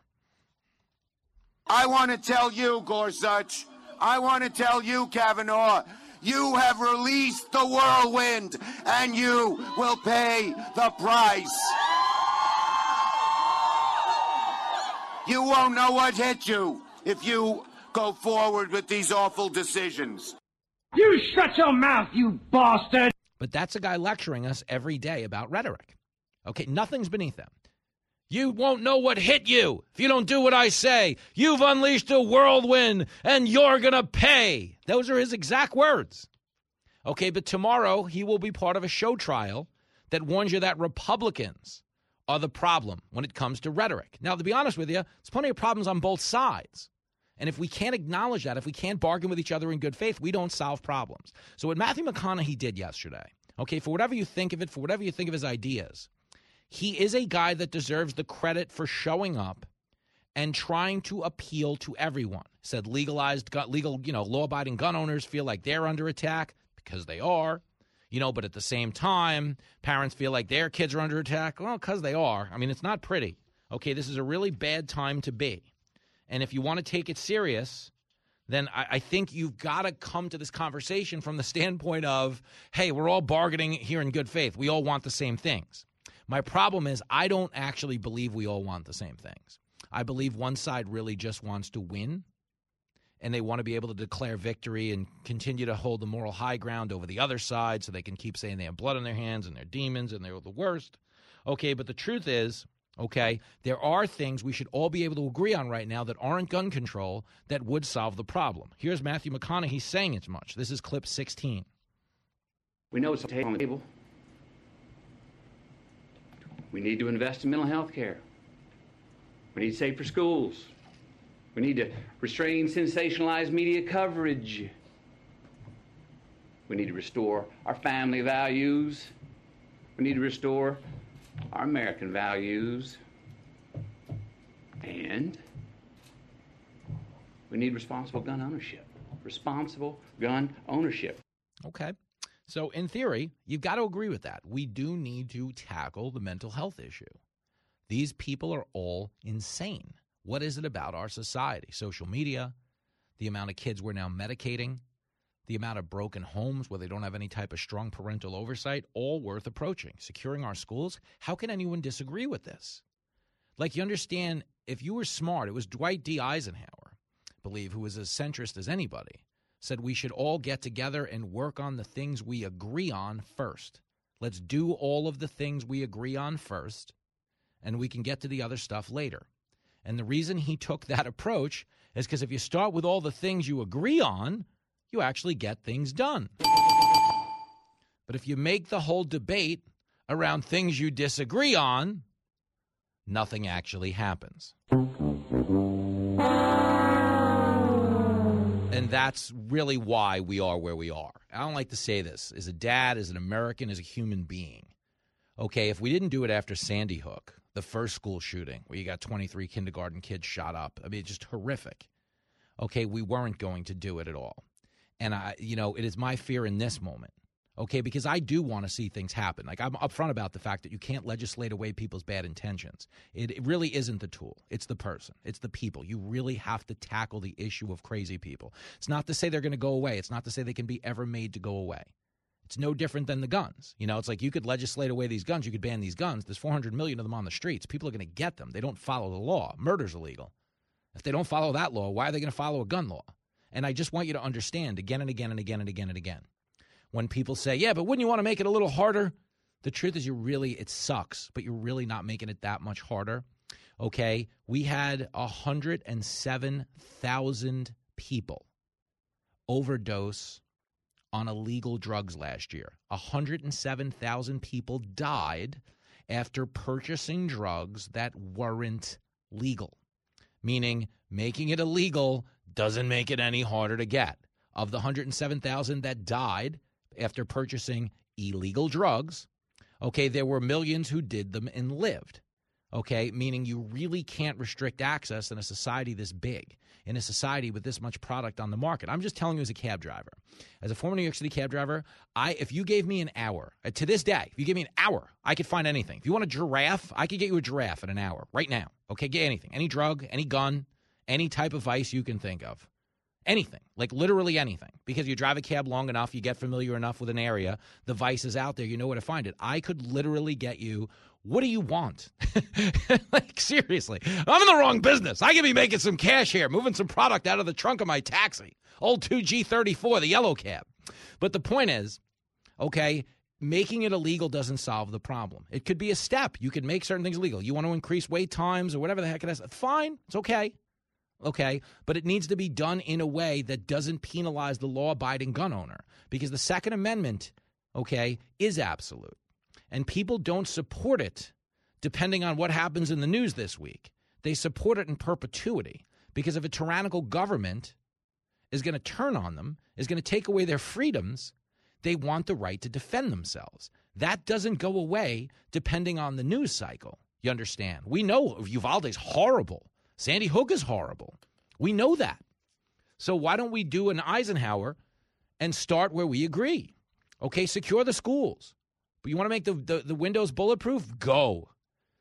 I want to tell you, Gorsuch, I want to tell you, Kavanaugh, you have released the whirlwind and you will pay the price. You won't know what hit you if you go forward with these awful decisions.
You shut your mouth, you bastard!
But that's a guy lecturing us every day about rhetoric. Okay, nothing's beneath them. You won't know what hit you if you don't do what I say. You've unleashed a whirlwind and you're going to pay. Those are his exact words. Okay, but tomorrow he will be part of a show trial that warns you that Republicans are the problem when it comes to rhetoric. Now, to be honest with you, there's plenty of problems on both sides. And if we can't acknowledge that, if we can't bargain with each other in good faith, we don't solve problems. So, what Matthew McConaughey did yesterday, okay, for whatever you think of it, for whatever you think of his ideas, he is a guy that deserves the credit for showing up and trying to appeal to everyone. Said legalized, gun, legal, you know, law-abiding gun owners feel like they're under attack because they are, you know. But at the same time, parents feel like their kids are under attack. Well, because they are. I mean, it's not pretty. Okay, this is a really bad time to be. And if you want to take it serious, then I, I think you've got to come to this conversation from the standpoint of, hey, we're all bargaining here in good faith. We all want the same things. My problem is, I don't actually believe we all want the same things. I believe one side really just wants to win and they want to be able to declare victory and continue to hold the moral high ground over the other side so they can keep saying they have blood on their hands and they're demons and they're the worst. Okay, but the truth is, okay, there are things we should all be able to agree on right now that aren't gun control that would solve the problem. Here's Matthew McConaughey saying as much. This is clip 16.
We know it's on the table. We need to invest in mental health care. We need safer schools. We need to restrain sensationalized media coverage. We need to restore our family values. We need to restore our American values. And we need responsible gun ownership. Responsible gun ownership.
Okay. So, in theory, you've got to agree with that. We do need to tackle the mental health issue. These people are all insane. What is it about our society? Social media, the amount of kids we're now medicating, the amount of broken homes where they don't have any type of strong parental oversight, all worth approaching. Securing our schools, how can anyone disagree with this? Like, you understand, if you were smart, it was Dwight D. Eisenhower, believe, who was as centrist as anybody, said we should all get together and work on the things we agree on first. Let's do all of the things we agree on first, and we can get to the other stuff later. And the reason he took that approach is because if you start with all the things you agree on, you actually get things done. But if you make the whole debate around things you disagree on, nothing actually happens. And that's really why we are where we are. I don't like to say this as a dad, as an American, as a human being. Okay, if we didn't do it after Sandy Hook, the first school shooting where you got 23 kindergarten kids shot up, I mean, it's just horrific. Okay, we weren't going to do it at all. And I, you know, it is my fear in this moment okay? Because I do want to see things happen. Like I'm upfront about the fact that you can't legislate away people's bad intentions. It, it, really isn't the tool. It's the person. It's the people. You really have to tackle the issue of crazy people. It's not to say they're going to go away. It's not to say they can be ever made to go away. It's no different than the guns. You know, it's like you could legislate away these guns. You could ban these guns. There's 400 million of them on the streets. People are going to get them. They don't follow the law. Murder's illegal. If they don't follow that law, why are they going to follow a gun law? And I just want you to understand again and again and again and again and again when people say, yeah, but wouldn't you want to make it a little harder? The truth is, you really, it sucks, but you're really not making it that much harder. Okay. We had 107,000 people overdose on illegal drugs last year. 107,000 people died after purchasing drugs that weren't legal, meaning making it illegal doesn't make it any harder to get. Of the 107,000 that died, after purchasing illegal drugs. Okay, there were millions who did them and lived. Okay, meaning you really can't restrict access in a society this big, in a society with this much product on the market. I'm just telling you as a cab driver. As a former New York City cab driver, I if you gave me an hour, uh, to this day, if you give me an hour, I could find anything. If you want a giraffe, I could get you a giraffe in an hour, right now. Okay, get anything. Any drug, any gun, any type of vice you can think of. Anything, like literally anything. Because you drive a cab long enough, you get familiar enough with an area, the vice is out there, you know where to find it. I could literally get you what do you want? like, seriously, I'm in the wrong business. I could be making some cash here, moving some product out of the trunk of my taxi. Old 2G34, the yellow cab. But the point is, okay, making it illegal doesn't solve the problem. It could be a step. You could make certain things illegal. You want to increase wait times or whatever the heck it is. Fine, it's okay. Okay, but it needs to be done in a way that doesn't penalize the law abiding gun owner because the Second Amendment, okay, is absolute and people don't support it depending on what happens in the news this week. They support it in perpetuity because if a tyrannical government is going to turn on them, is going to take away their freedoms, they want the right to defend themselves. That doesn't go away depending on the news cycle. You understand? We know Uvalde's horrible. Sandy Hook is horrible. We know that. So why don't we do an Eisenhower and start where we agree? Okay, secure the schools. But you want to make the, the, the windows bulletproof? Go.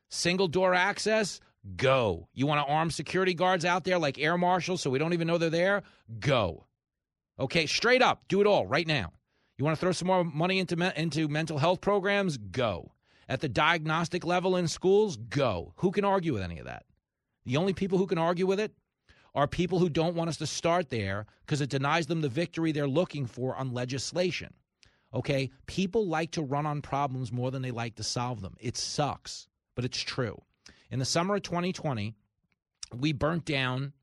Single door access? Go. You want to arm security guards out there like air marshals so we don't even know they're there? Go. Okay, straight up, do it all right now. You want to throw some more money into me- into mental health programs? Go. At the diagnostic level in schools? Go. Who can argue with any of that? The only people who can argue with it are people who don't want us to start there because it denies them the victory they're looking for on legislation. Okay? People like to run on problems more than they like to solve them. It sucks, but it's true. In the summer of 2020, we burnt down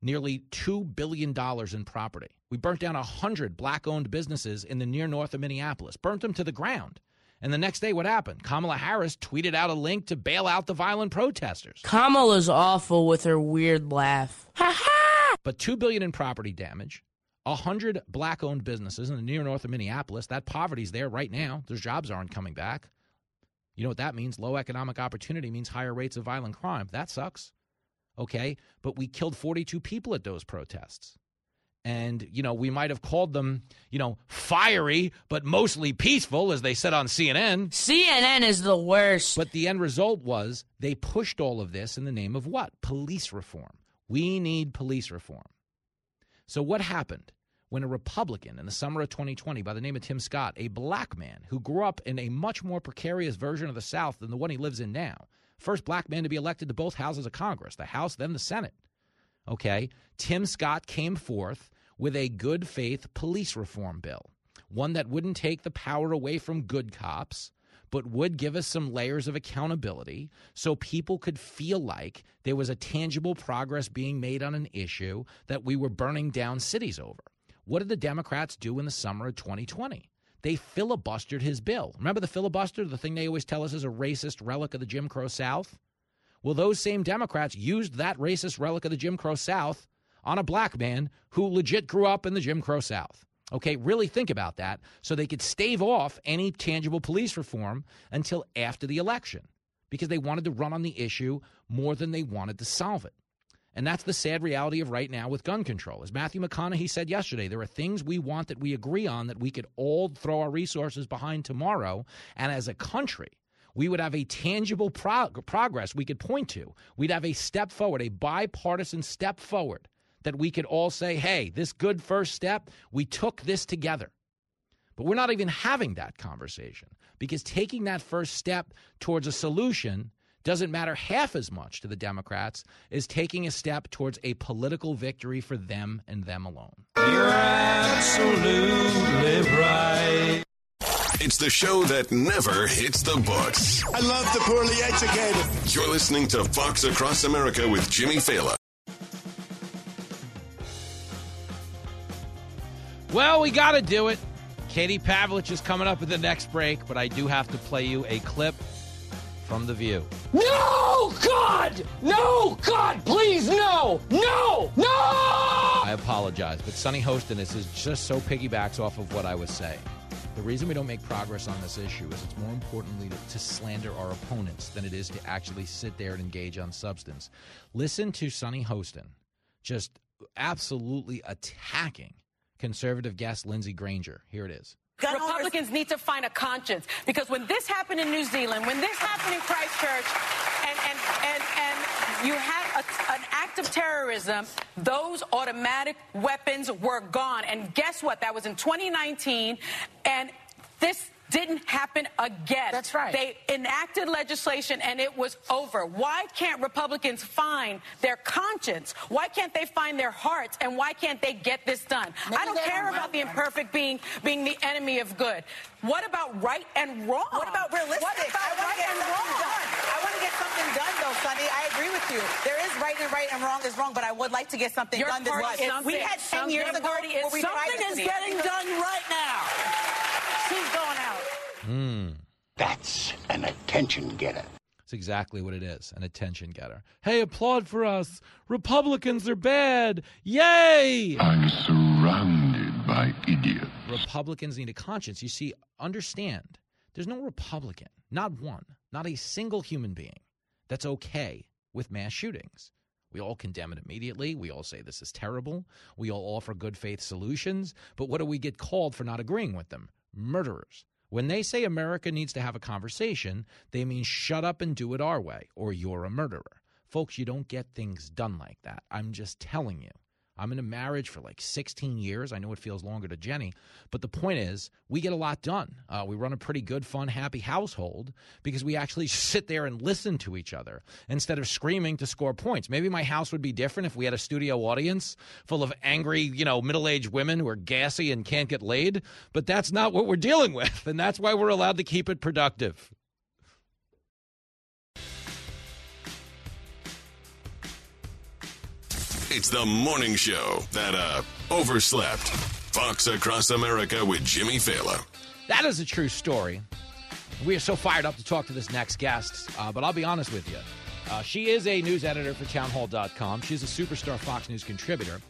nearly $2 billion in property. We burnt down 100 black owned businesses in the near north of Minneapolis, burnt them to the ground. And the next day, what happened? Kamala Harris tweeted out a link to bail out the violent protesters.
Kamala's awful with her weird laugh. Ha ha!
But 2 billion in property damage, 100 black owned businesses in the near north of Minneapolis. That poverty's there right now. Those jobs aren't coming back. You know what that means? Low economic opportunity means higher rates of violent crime. That sucks. Okay. But we killed 42 people at those protests. And, you know, we might have called them, you know, fiery, but mostly peaceful, as they said on CNN.
CNN is the worst.
But the end result was they pushed all of this in the name of what? Police reform. We need police reform. So, what happened when a Republican in the summer of 2020 by the name of Tim Scott, a black man who grew up in a much more precarious version of the South than the one he lives in now, first black man to be elected to both houses of Congress, the House, then the Senate, okay, Tim Scott came forth with a good faith police reform bill, one that wouldn't take the power away from good cops but would give us some layers of accountability so people could feel like there was a tangible progress being made on an issue that we were burning down cities over. What did the Democrats do in the summer of 2020? They filibustered his bill. Remember the filibuster, the thing they always tell us is a racist relic of the Jim Crow South? Well, those same Democrats used that racist relic of the Jim Crow South on a black man who legit grew up in the Jim Crow South. Okay, really think about that so they could stave off any tangible police reform until after the election because they wanted to run on the issue more than they wanted to solve it. And that's the sad reality of right now with gun control. As Matthew McConaughey said yesterday, there are things we want that we agree on that we could all throw our resources behind tomorrow. And as a country, we would have a tangible prog- progress we could point to. We'd have a step forward, a bipartisan step forward that we could all say, hey, this good first step, we took this together. But we're not even having that conversation because taking that first step towards a solution doesn't matter half as much to the Democrats as taking a step towards a political victory for them and them alone.
You're absolutely right.
It's the show that never hits the books.
I love the poorly educated.
You're listening to Fox Across America with Jimmy Failla.
Well, we got to do it. Katie Pavlich is coming up at the next break, but I do have to play you a clip from The View.
No, God! No, God, please, no! No! No!
I apologize, but Sunny Hostiness is just so piggybacks off of what I was saying. The reason we don't make progress on this issue is it's more importantly to, to slander our opponents than it is to actually sit there and engage on substance. Listen to Sunny Hostin just absolutely attacking conservative guest Lindsey Granger. Here it is.
Republicans need to find a conscience because when this happened in New Zealand, when this happened in Christchurch, and and and, and you had a, an act of terrorism, those automatic weapons were gone. And guess what? That was in 2019, and this didn't happen again. That's right. They enacted legislation and it was over. Why can't Republicans find their conscience? Why can't they find their hearts? And why can't they get this done? I don't care about the imperfect being being the enemy of good. What about right and wrong?
What about realistic?
What about
I want
right
to get
and
something
wrong?
done. I want to get something done, though, Sunny. I agree with you. There is right and right and wrong is wrong, but I would like to get something
Your
done this month. We
something-
had 10 years
your
ago
party is
where we
something is getting done right now.
She's going out.
Hmm.
That's an attention getter.
That's exactly what it is an attention getter. Hey, applaud for us. Republicans are bad. Yay!
I'm surrounded by idiots.
Republicans need a conscience. You see, understand there's no Republican, not one, not a single human being that's okay with mass shootings. We all condemn it immediately. We all say this is terrible. We all offer good faith solutions. But what do we get called for not agreeing with them? Murderers. When they say America needs to have a conversation, they mean shut up and do it our way, or you're a murderer. Folks, you don't get things done like that. I'm just telling you. I'm in a marriage for like 16 years. I know it feels longer to Jenny, but the point is, we get a lot done. Uh, we run a pretty good, fun, happy household because we actually sit there and listen to each other instead of screaming to score points. Maybe my house would be different if we had a studio audience full of angry, you know, middle aged women who are gassy and can't get laid, but that's not what we're dealing with, and that's why we're allowed to keep it productive.
It's the morning show that uh overslept. Fox Across America with Jimmy Failla.
That is a true story. We are so fired up to talk to this next guest, uh, but I'll be honest with you. Uh, she is a news editor for townhall.com. She's a superstar Fox News contributor,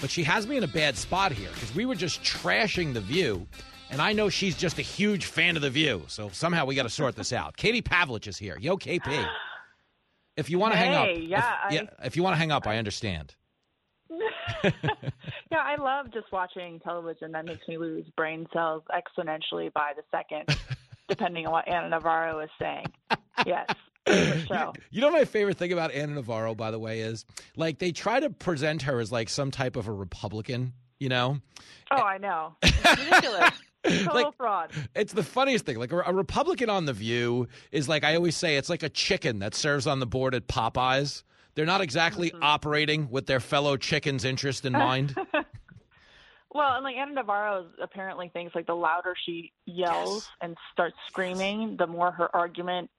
but she has me in a bad spot here because we were just trashing The View, and I know she's just a huge fan of The View, so somehow we got to sort this out. Katie Pavlich is here. Yo, KP. If you want to hang up,
yeah,
if,
I-
yeah, if you want to hang up, I understand.
Yeah, I love just watching television. That makes me lose brain cells exponentially by the second, depending on what Ana Navarro is saying. Yes. favorite.
You know, my favorite thing about Ana Navarro, by the way, is like they try to present her as like some type of a Republican. You know,
Oh, I know. It's ridiculous. Total
Like-
fraud.
it's the funniest thing. Like a, a Republican on the View is like I always say, it's like a chicken that serves on the board at Popeyes. They're not exactly mm-hmm. operating with their fellow chicken's interest in mind.
Well, and like Ana Navarro apparently thinks like the louder she yells and starts screaming, the more her argument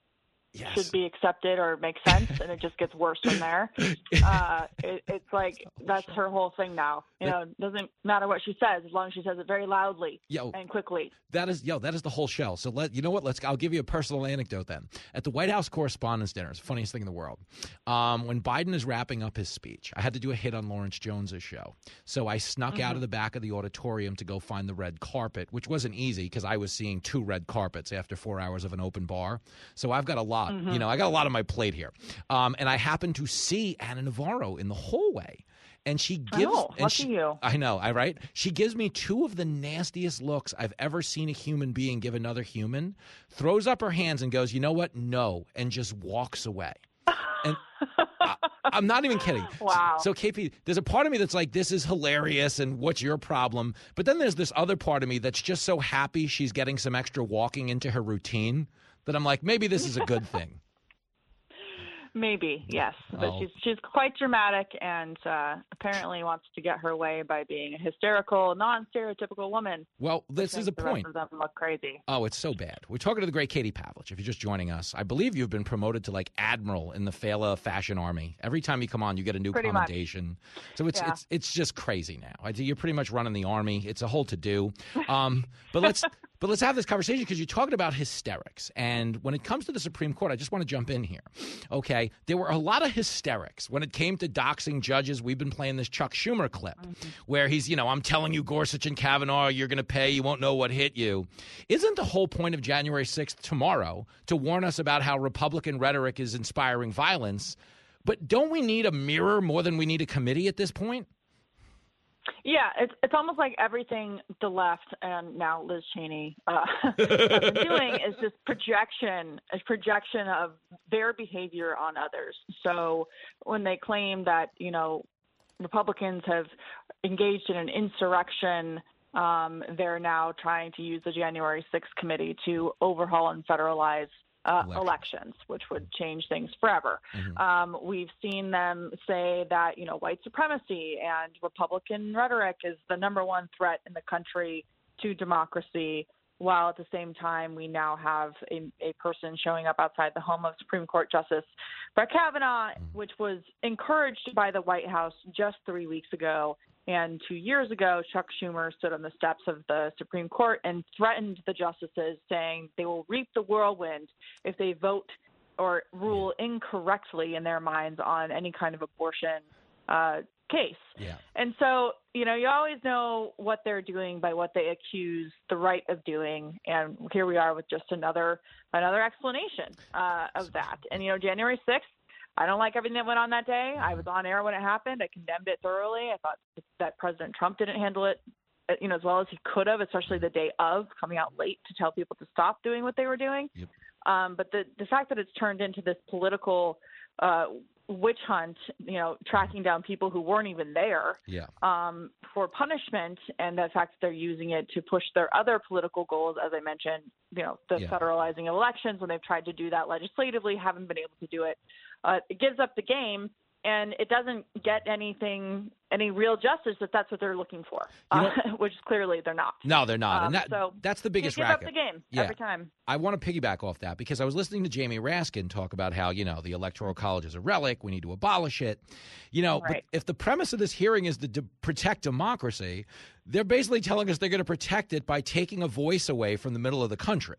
should be accepted or make sense, and it just gets worse from there. Uh, it, it's like that's her whole thing now. You know, it doesn't matter what she says as long as she says it very loudly
Yo.
and quickly.
That is yo, that is the whole show. So let you know what? Let's. I'll give you a personal anecdote then. At the White House Correspondents' Dinner, it's the funniest thing in the world. Um, when Biden is wrapping up his speech, I had to do a hit on Lawrence Jones's show, so I snuck out
Mhm.
of the back of the auditorium to go find the red carpet, which wasn't easy because I was seeing two red carpets after four hours of an open bar. So I've got a lot.
Mhm.
You know, I got a lot on my plate here. Um, and I happened to see Ana Navarro in the hallway. And she gives,
Oh,
and
lucky
she-
you.
I know, I right. She gives me two of the nastiest looks I've ever seen a human being give another human. Throws up her hands and goes, "You know what? No," and just walks away. And I, I'm not even kidding.
Wow.
So, KP, there's a part of me that's like, "This is hilarious," and what's your problem? But then there's this other part of me that's just so happy she's getting some extra walking into her routine that I'm like, maybe this is a good thing.
Maybe yes, but
Oh.
she's she's quite dramatic and uh, apparently wants to get her way by being a hysterical, non-stereotypical woman.
Well, this is a
makes the rest
point.
of them look crazy.
Oh, it's so bad. We're talking to the great Katie Pavlich. If you're just joining us, I believe you've been promoted to like admiral in the Failla Fashion Army. Every time you come on, you get a new
Pretty much.
commendation. So it's
Yeah.
it's it's just crazy now. I, you're pretty much running the army. It's a whole to do. Um, but let's But let's have this conversation because you're talking about hysterics. And when it comes to the Supreme Court, I just want to jump in here. Okay. There were a lot of hysterics when it came to doxing judges. We've been playing this Chuck Schumer clip mm-hmm. where he's, you know, I'm telling you, Gorsuch and Kavanaugh, you're going to pay. You won't know what hit you. Isn't the whole point of January 6th tomorrow to warn us about how Republican rhetoric is inspiring violence? But don't we need a mirror more than we need a committee at this point?
Yeah, it's it's almost like everything the left and now Liz Cheney uh, have been doing is just projection, a projection of their behavior on others. So when they claim that you know Republicans have engaged in an insurrection, um, they're now trying to use the January 6th committee to overhaul and federalize uh, elections, which would change things forever. Um, we've seen them say that you know white supremacy and Republican rhetoric is the number one threat in the country to democracy. While at the same time, we now have a, a person showing up outside the home of Supreme Court Justice Brett Kavanaugh, which was encouraged by the White House just three weeks ago. And two years ago, Chuck Schumer stood on the steps of the Supreme Court and threatened the justices, saying they will reap the whirlwind if they vote or rule incorrectly in their minds on any kind of abortion uh, case.
Yeah.
And so, you know, you always know what they're doing by what they accuse the right of doing, and here we are with just another another explanation uh, of that. And you know, January sixth. I don't like everything that went on that day. I was on air when it happened. I condemned it thoroughly. I thought that President Trump didn't handle it, uh, you know, as well as he could have, especially the day of, coming out late to tell people to stop doing what they were doing. Um, but the the fact that it's turned into this political uh, witch hunt, you know, tracking down people who weren't even there
Yeah.
um, for punishment, and the fact that they're using it to push their other political goals, as I mentioned, you know, the
Yeah.
federalizing of elections when they've tried to do that legislatively, haven't been able to do it. Uh, it gives up the game, and it doesn't get anything, any real justice if that's what they're looking for,
You know-
uh, which clearly they're not.
No, they're not.
Um,
and that,
so
that's the biggest
you give
racket.
up the game
Yeah.
every time.
I want to piggyback off that because I was listening to Jamie Raskin talk about how, you know, the Electoral College is a relic. We need to abolish it. You know, but
Right.
if the premise of this hearing is to de- protect democracy, they're basically telling us they're going to protect it by taking a voice away from the middle of the country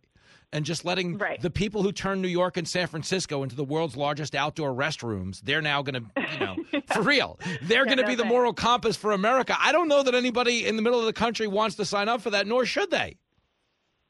and just letting the people who turned New York and San Francisco into the world's largest outdoor restrooms, they're now going to, you know, for real, they're going to
no
be the moral compass for America. I don't know that anybody in the middle of the country wants to sign up for that, nor should they.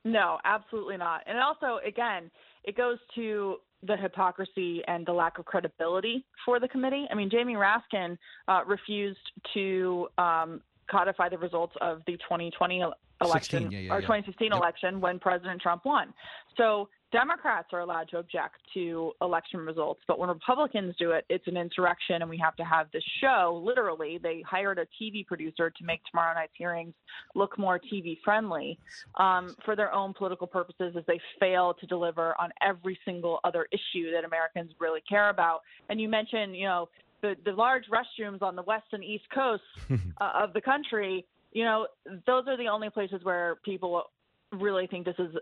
No, absolutely not. And also, again, it goes to the hypocrisy and the lack of credibility for the committee. I mean, Jamie Raskin uh, refused to um, codify the results of the 2020 election
16, yeah, yeah,
or
yeah.
2016
Yep.
election when President Trump won. So Democrats are allowed to object to election results, but when Republicans do it, it's an insurrection, and we have to have this show. Literally, they hired a TV producer to make tomorrow night's hearings look more TV friendly um, for their own political purposes, as they fail to deliver on every single other issue that Americans really care about. And you mentioned, you know, the the large restrooms on the west and east coast uh, of the country. You know, those are the only places where people really think this is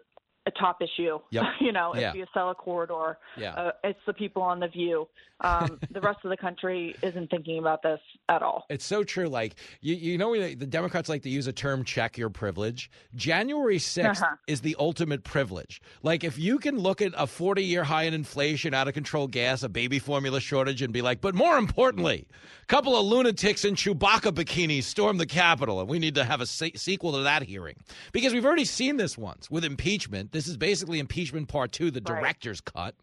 a top issue.
Yep.
you know,
Yeah.
it's the Acela corridor.
Yeah.
Uh, it's the people on the View. Um, the rest of the country isn't thinking about this at all.
It's so true. Like you, you know, the Democrats like to use a term "check your privilege." January 6th
Uh-huh.
is the ultimate privilege. Like if you can look at a forty-year high in inflation, out of control gas, a baby formula shortage, and be like, but more importantly, a couple of lunatics in Chewbacca bikinis storm the Capitol, and we need to have a se- sequel to that hearing because we've already seen this once with impeachment. This is basically impeachment part two, the director's cut.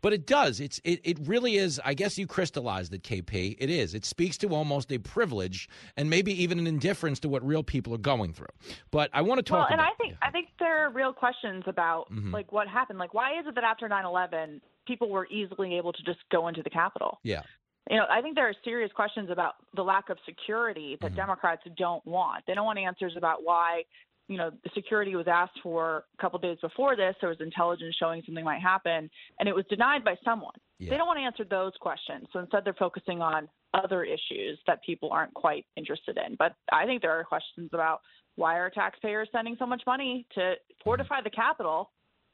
But it does. It's it, it really is. I guess you crystallized it, KP. It is. It speaks to almost a privilege and maybe even an indifference to what real people are going through. But I want to talk
well, and
about.
I think I think there are real questions about
Mhm.
like what happened. Like, why is it that after 9/11, people were easily able to just go into the Capitol?
yeah.
You know, I think there are serious questions about the lack of security that Democrats don't want. They don't want answers about why, you know, the security was asked for a couple days before this. There was intelligence showing something might happen, and it was denied by someone. They don't want to answer those questions. So instead, they're focusing on other issues that people aren't quite interested in. But I think there are questions about why are taxpayers sending so much money to fortify the Capitol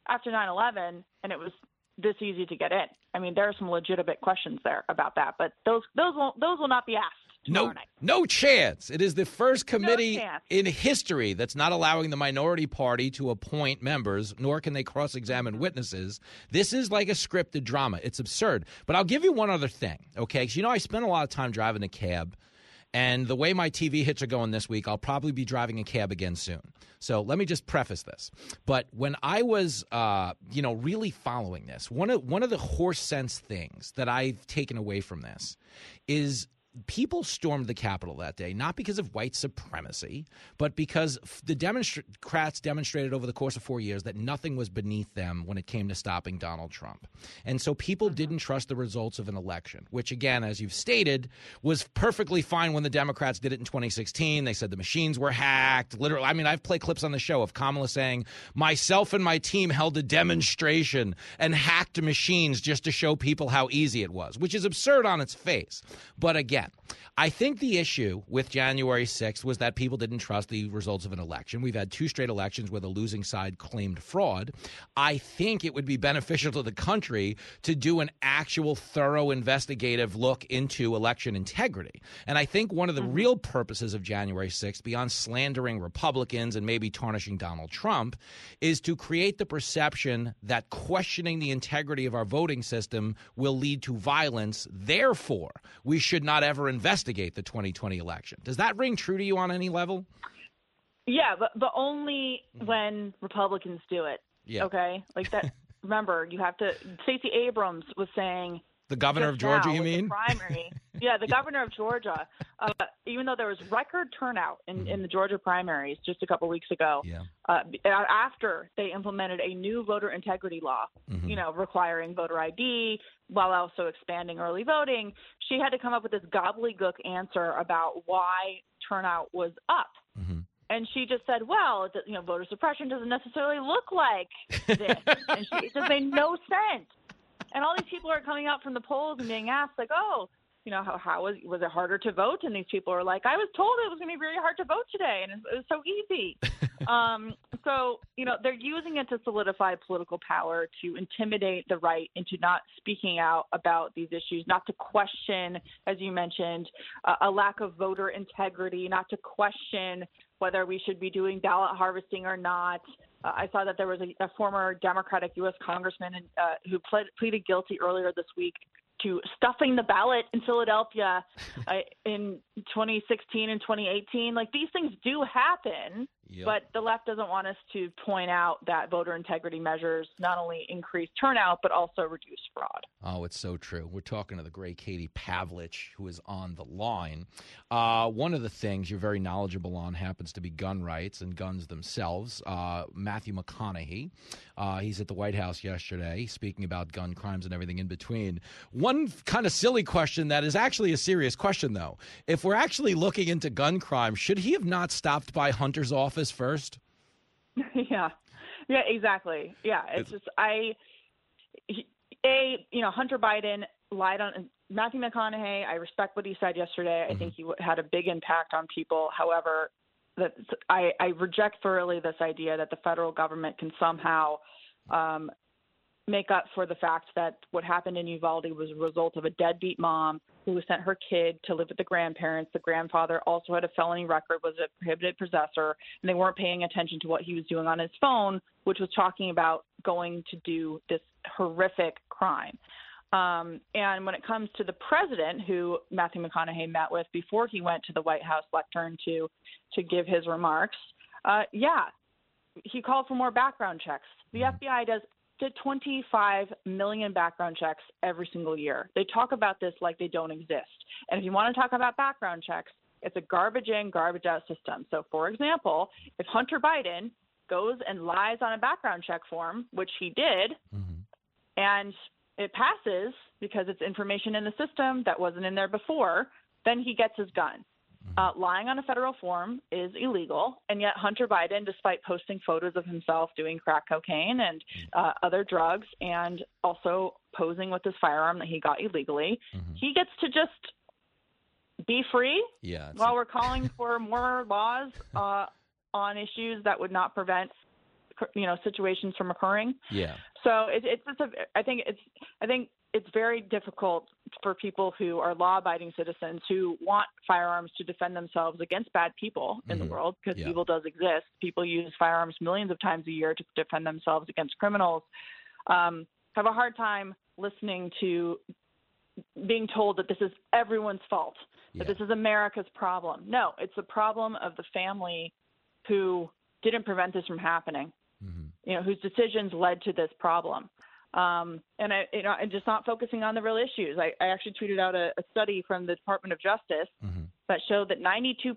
after 9/11, and it was this easy to get in. I mean, there are some legitimate questions there about that, but those those will those will not be asked
No, no chance. It is the first committee
chance.
in history that's not allowing the minority party to appoint members, nor can they cross examine witnesses. This is like a scripted drama. It's absurd. But I'll give you one other thing, okay? Because, you know, I spent a lot of time driving a cab. And the way my TV hits are going this week, I'll probably be driving a cab again soon. So let me just preface this. But when I was, uh, you know, really following this, one of one of the horse sense things that I've taken away from this is people stormed the Capitol that day, not because of white supremacy, but because the Democrats demonstrated over the course of four years that nothing was beneath them when it came to stopping Donald Trump. And so people mm-hmm. didn't trust the results of an election, which, again, as you've stated, was perfectly fine when the Democrats did it in 2016. They said the machines were hacked. Literally, I mean, I've played clips on the show of Kamala saying, Myself and my team held a demonstration and hacked machines just to show people how easy it was, which is absurd on its face. But again, I think the issue with January 6th was that people didn't trust the results of an election. We've had two straight elections where the losing side claimed fraud. I think it would be beneficial to the country to do an actual thorough investigative look into election integrity. And I think one of the mm-hmm. real purposes of January 6th, beyond slandering Republicans and maybe tarnishing Donald Trump, is to create the perception that questioning the integrity of our voting system will lead to violence. Therefore, we should not ever investigate the 2020 election. Does that ring true to you on any level?
Yeah, but but only mm-hmm. when Republicans do it.
Yeah.
Okay, like that. remember, you have to. Stacey Abrams was saying
The governor of Georgia,
now
you mean?
primary. yeah, the governor of Georgia. Uh, even though there was record turnout in, in the Georgia primaries just a couple weeks ago,
Yeah.
uh, after they implemented a new voter integrity law,
Mm-hmm.
you know, requiring voter ID while also expanding early voting, she had to come up with this gobbledygook answer about why turnout was up.
Mm-hmm.
And she just said, "Well, you know, voter suppression doesn't necessarily look like this," and she, it just made no sense. And all these people are coming out from the polls and being asked, like, "Oh, you know, how, how was was it harder to vote?" And these people are like, "I was told it was going to be very hard to vote today, and it, it was so easy." um, so, you know, they're using it to solidify political power, to intimidate the right into not speaking out about these issues, not to question, as you mentioned, uh, a lack of voter integrity, not to question whether we should be doing ballot harvesting or not. Uh, I saw that there was a, a former Democratic U.S. congressman uh, who pled, pleaded guilty earlier this week to stuffing the ballot in Philadelphia uh, in 2016 and 2018. Like these things do happen,
Yep.
but the left doesn't want us to point out that voter integrity measures not only increase turnout but also reduce fraud.
Oh, it's so true. We're talking to the great Katie Pavlich, who is on the line. Uh, one of the things you're very knowledgeable on happens to be gun rights and guns themselves. Uh, Matthew McConaughey, uh, he's at the White House yesterday speaking about gun crimes and everything in between. One kind of silly question that is actually a serious question, though. If we're actually looking into gun crime, should he have not stopped by Hunter's office first?
yeah, yeah, exactly. Yeah, it's, just I, he- a you know Hunter Biden lied on Matthew McConaughey. I respect what he said yesterday. I think he had a big impact on people. However, that I, I reject thoroughly this idea that the federal government can somehow um, make up for the fact that what happened in Uvalde was a result of a deadbeat mom who sent her kid to live with the grandparents. The grandfather also had a felony record, was a prohibited possessor, and they weren't paying attention to what he was doing on his phone, which was talking about going to do this horrific crime. Um, and when it comes to the president, who Matthew McConaughey met with before he went to the White House lectern to to give his remarks, uh, yeah, he called for more background checks. The FBI does did 25 million background checks every single year. They talk about this like they don't exist. And if you want to talk about background checks, it's a garbage in, garbage out system. So, for example, if Hunter Biden goes and lies on a background check form, which he did, mm-hmm. and it passes because it's information in the system that wasn't in there before, then he gets his gun. Uh, lying on a federal form is illegal, and yet Hunter Biden, despite posting photos of himself doing crack cocaine and uh, other drugs, and also posing with his firearm that he got illegally, he gets to just be free
Yeah.
while we're calling for more laws uh, on issues that would not prevent, you know, situations from occurring.
yeah.
So it, it's just a, I think it's I think it's very difficult for people who are law-abiding citizens who want firearms to defend themselves against bad people in the
Mhm.
world because
Yeah.
evil does exist. People use firearms millions of times a year to defend themselves against criminals. Um, have a hard time listening to being told that this is everyone's fault, that this is America's problem. No, it's the problem of the family who didn't prevent this from happening. You know, whose decisions led to this problem. Um, and I, you know, and just not focusing on the real issues. I, I actually tweeted out a, a study from the Department of Justice mm-hmm. that showed that 92%,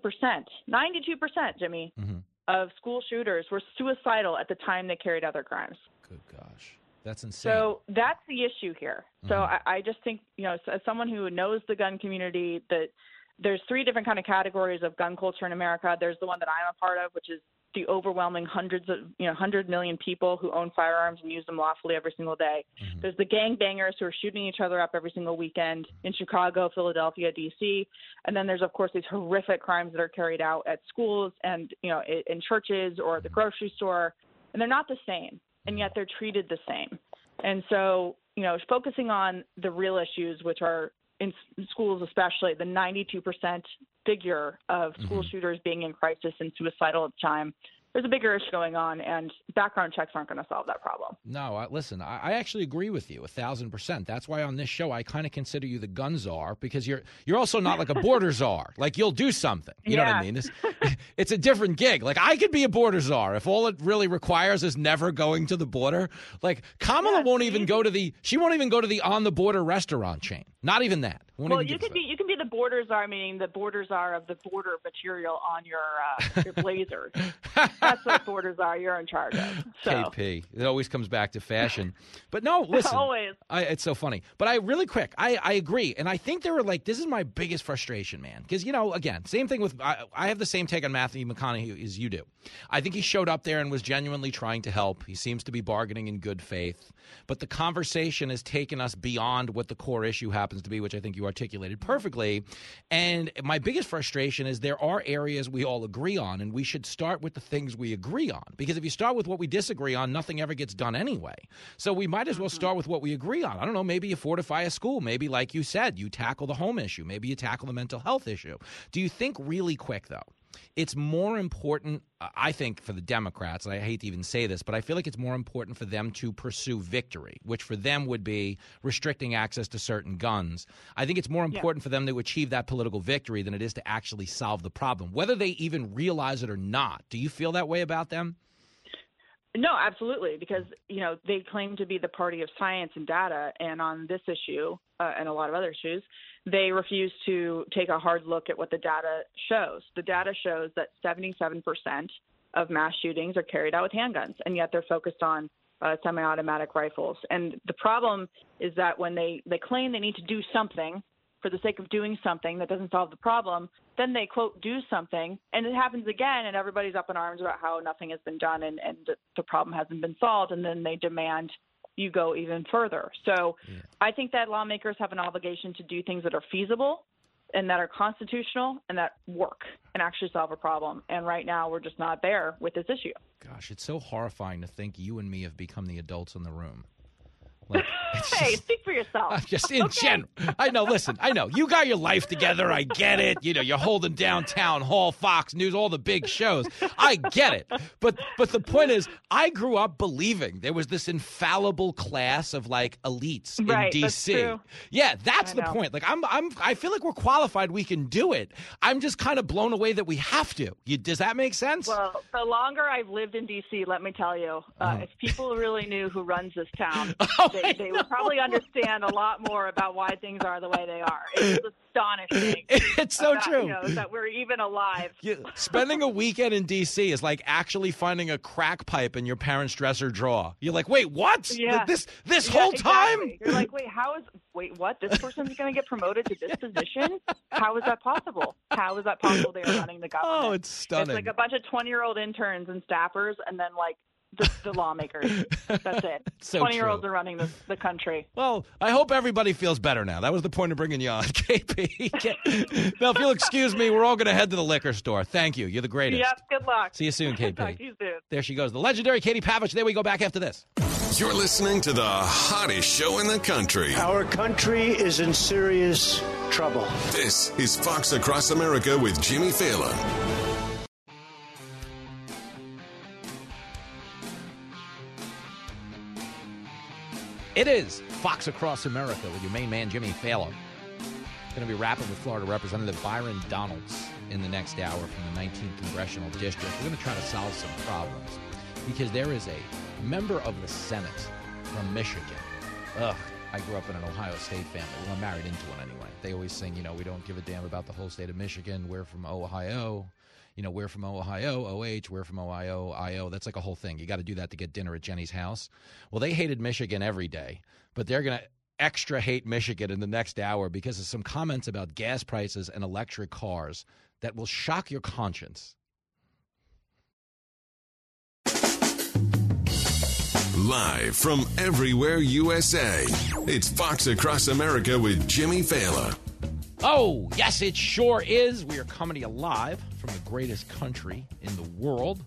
92%, Jimmy, mm-hmm. of school shooters were suicidal at the time they carried out their crimes.
Good gosh, that's insane.
So that's the issue here. So mm-hmm. I, I just think, you know, as someone who knows the gun community, that there's three different kind of categories of gun culture in America. There's the one that I'm a part of, which is the overwhelming hundreds of, you know, hundred million people who own firearms and use them lawfully every single day. Mm-hmm. There's the gangbangers who are shooting each other up every single weekend in Chicago, Philadelphia, D.C. And then there's, of course, these horrific crimes that are carried out at schools and, you know, in churches or the mm-hmm. grocery store. And they're not the same, and yet mm-hmm. they're treated the same. And so, you know, focusing on the real issues, which are in schools, especially the 92% figure of school mm-hmm. shooters being in crisis and suicidal at the time, there's a bigger issue going on, and background checks aren't going to solve that problem.
No, I, listen, I, I actually agree with you a thousand percent. That's why on this show I kind of consider you the gun czar because you're you're also not like a border czar. Like you'll do something. You know what I mean? This, it's a different gig. Like I could be a border czar if all it really requires is never going to the border. Like Kamala won't even go to the she won't even go to the on the border restaurant chain. Not even that. Won't
well,
even
you could be you can be the borders czar, meaning the borders czar of the border material on your uh, your blazers. That's what borders are. you're in charge of. So.
KP. It always comes back to fashion. But no, listen.
Always.
I, it's so funny. But I really quick, I, I agree. And I think there were like, this is my biggest frustration, man. Because, you know, again, same thing with, I, I have the same take on Matthew McConaughey as you do. I think he showed up there and was genuinely trying to help. He seems to be bargaining in good faith. But the conversation has taken us beyond what the core issue happens to be, which I think you articulated perfectly. And my biggest frustration is there are areas we all agree on, and we should start with the things we agree on. Because if you start with what we disagree on, nothing ever gets done anyway. So we might as well mm-hmm. start with what we agree on. I don't know, maybe you fortify a school. Maybe, like you said, you tackle the home issue. Maybe you tackle the mental health issue. Do you think, really quick, though, it's more important, I think, for the Democrats, and I hate to even say this, but I feel like it's more important for them to pursue victory, which for them would be restricting access to certain guns. I think it's more
Yeah.
important for them to achieve that political victory than it is to actually solve the problem, whether they even realize it or not. Do you feel that way about them?
No, absolutely, because you know they claim to be the party of science and data, and on this issue uh, and a lot of other issues, they refuse to take a hard look at what the data shows. The data shows that 77% of mass shootings are carried out with handguns, and yet they're focused on uh, semi-automatic rifles. And the problem is that when they they claim they need to do something for the sake of doing something that doesn't solve the problem, then they quote do something, and it happens again, and everybody's up in arms about how nothing has been done and, and the problem hasn't been solved, and then they demand you go even further. So I think that lawmakers have an obligation to do things that are feasible and that are constitutional and that work and actually solve a problem. And right now we're just not there with this issue.
Gosh, it's so horrifying to think you and me have become the adults in the room. Like,
hey, speak for yourself.
just in general. I know. Listen, I know you got your life together. I get it. You know, you're holding down Town Hall, Fox News, all the big shows. I get it. But but the point is, I grew up believing there was this infallible class of like elites in
Right,
D.C.
that's.
Yeah, that's
I
the
know.
point. Like I'm I'm I feel like we're qualified. We can do it. I'm just kind of blown away that we have to. You, does that make sense?
Well, the longer I've lived in D.C., let me tell you, uh,
Uh-huh.
if people really knew who runs this town,
Oh,
they, they would probably understand a lot more about why things are the way they are. It's astonishing.
It's so
about,
true.
You know, that we're even alive.
You, spending a weekend in D.C. is like actually finding a crack pipe in your parents' dresser drawer. You're like, wait, what?
Yeah.
Like this this
Yeah,
whole time?
exactly. You're like, wait, how is wait what? This person's going to get promoted to this position? How is that possible? How is that possible? They are running the government.
Oh, it's stunning.
It's like a bunch of twenty-year-old interns and staffers, and then like the, the lawmakers. That's it.
So
Twenty-year-olds are running the, the country.
Well, I hope everybody feels better now. That was the point of bringing you on, KP. now, if you'll excuse me, we're all going to head to the liquor store. Thank you. You're the greatest.
Yep. Good luck.
See you soon, KP.
Talk to you soon.
There she goes. The legendary Katie Pavlich. There we go back after this.
You're listening to the hottest show in the country.
Our country is in serious trouble.
This is Fox Across America with Jimmy Failla.
It is Fox Across America with your main man, Jimmy Failla. Going to be rapping with Florida Representative Byron Donalds in the next hour from the 19th Congressional District. We're going to try to solve some problems because there is a member of the Senate from Michigan. Ugh, I grew up in an Ohio State family. Well, I'm married into one anyway. They always sing, you know, we don't give a damn about the whole state of Michigan. We're from Ohio. You know, we're from Ohio, OH, we're from Ohio, IO. That's like a whole thing. You got to do that to get dinner at Jenny's house. Well, they hated Michigan every day, but they're going to extra hate Michigan in the next hour because of some comments about gas prices and electric cars that will shock your conscience.
Live from everywhere USA, it's Fox Across America with Jimmy Failla.
Oh, yes, it sure is. We are coming to you live from the greatest country in the world,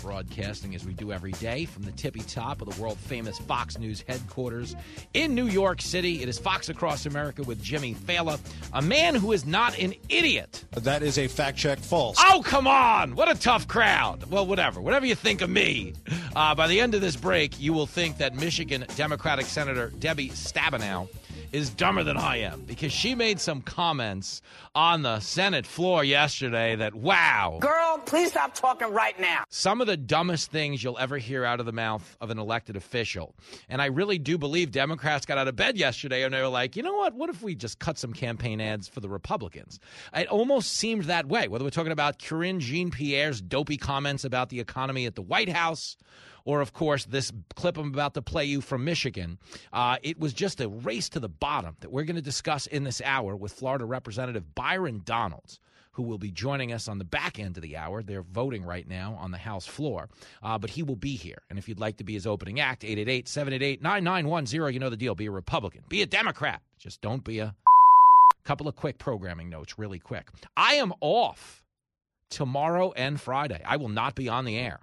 broadcasting as we do every day from the tippy top of the world famous Fox News headquarters in New York City. It is Fox Across America with Jimmy Failla, a man who is not an idiot.
That is a fact check false.
Oh, come on. What a tough crowd. Well, whatever. Whatever you think of me. Uh, by the end of this break, you will think that Michigan Democratic Senator Debbie Stabenow is dumber than I am because she made some comments on the Senate floor yesterday that, wow.
Girl, please stop talking right now.
Some of the dumbest things you'll ever hear out of the mouth of an elected official. And I really do believe Democrats got out of bed yesterday and they were like, you know what? What if we just cut some campaign ads for the Republicans? It almost seemed that way, whether we're talking about Karine Jean Pierre's dopey comments about the economy at the White House or of course this clip I'm about to play you from Michigan. Uh, it was just a race to the bottom that we're going to discuss in this hour with Florida Representative Byron Donalds. Who will be joining us on the back end of the hour? They're voting right now on the House floor, uh, but he will be here. And if you'd like to be his opening act, 888 788 9910, you know the deal. Be a Republican, be a Democrat. Just don't be a. Couple of quick programming notes, really quick. I am off tomorrow and Friday. I will not be on the air.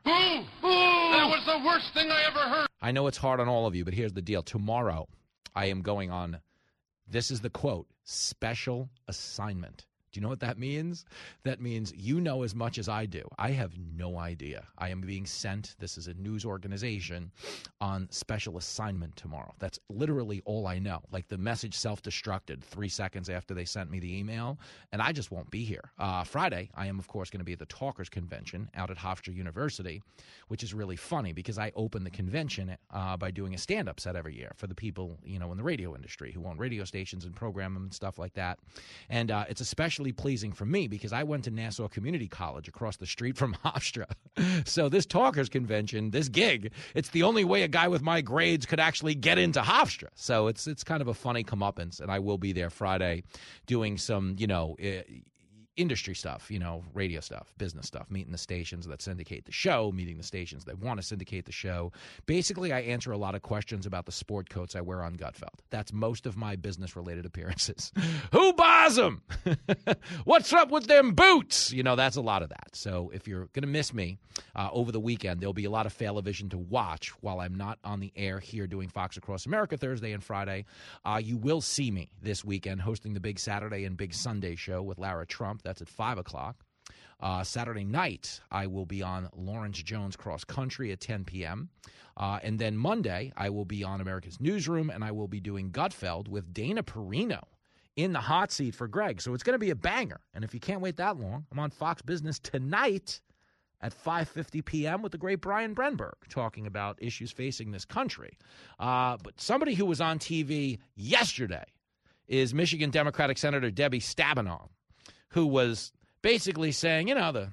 That was the worst thing I ever heard.
I know it's hard on all of you, but here's the deal. Tomorrow, I am going on, this is the quote, special assignment. You know what that means? That means you know as much as I do. I have no idea. I am being sent, this is a news organization, on special assignment tomorrow. That's literally all I know. Like the message self destructed three seconds after they sent me the email, and I just won't be here. Uh, Friday, I am, of course, going to be at the Talkers Convention out at Hofstra University, which is really funny because I open the convention uh, by doing a stand up set every year for the people, you know, in the radio industry who own radio stations and program them and stuff like that. And uh, it's especially pleasing for me because I went to Nassau Community College across the street from Hofstra. so this Talkers Convention, this gig, it's the only way a guy with my grades could actually get into Hofstra. So it's it's kind of a funny comeuppance, and I will be there Friday doing some, you know. Eh, Industry stuff, you know, radio stuff, business stuff, meeting the stations that syndicate the show, meeting the stations that want to syndicate the show. Basically, I answer a lot of questions about the sport coats I wear on Gutfeld. That's most of my business related appearances. Who buys them? What's up with them boots? You know, that's a lot of that. So if you're going to miss me uh, over the weekend, there'll be a lot of Failavision to watch while I'm not on the air here doing Fox Across America Thursday and Friday. Uh, you will see me this weekend hosting the Big Saturday and Big Sunday show with Lara Trump. That's at 5 o'clock. Uh, Saturday night, I will be on Lawrence Jones Cross Country at 10 p.m. Uh, and then Monday, I will be on America's Newsroom and I will be doing Gutfeld with Dana Perino in the hot seat for Greg. So it's going to be a banger. And if you can't wait that long, I'm on Fox Business tonight at 5:50 p.m. with the great Brian Brenberg talking about issues facing this country. Uh, but somebody who was on TV yesterday is Michigan Democratic Senator Debbie Stabenow, who was basically saying, you know, the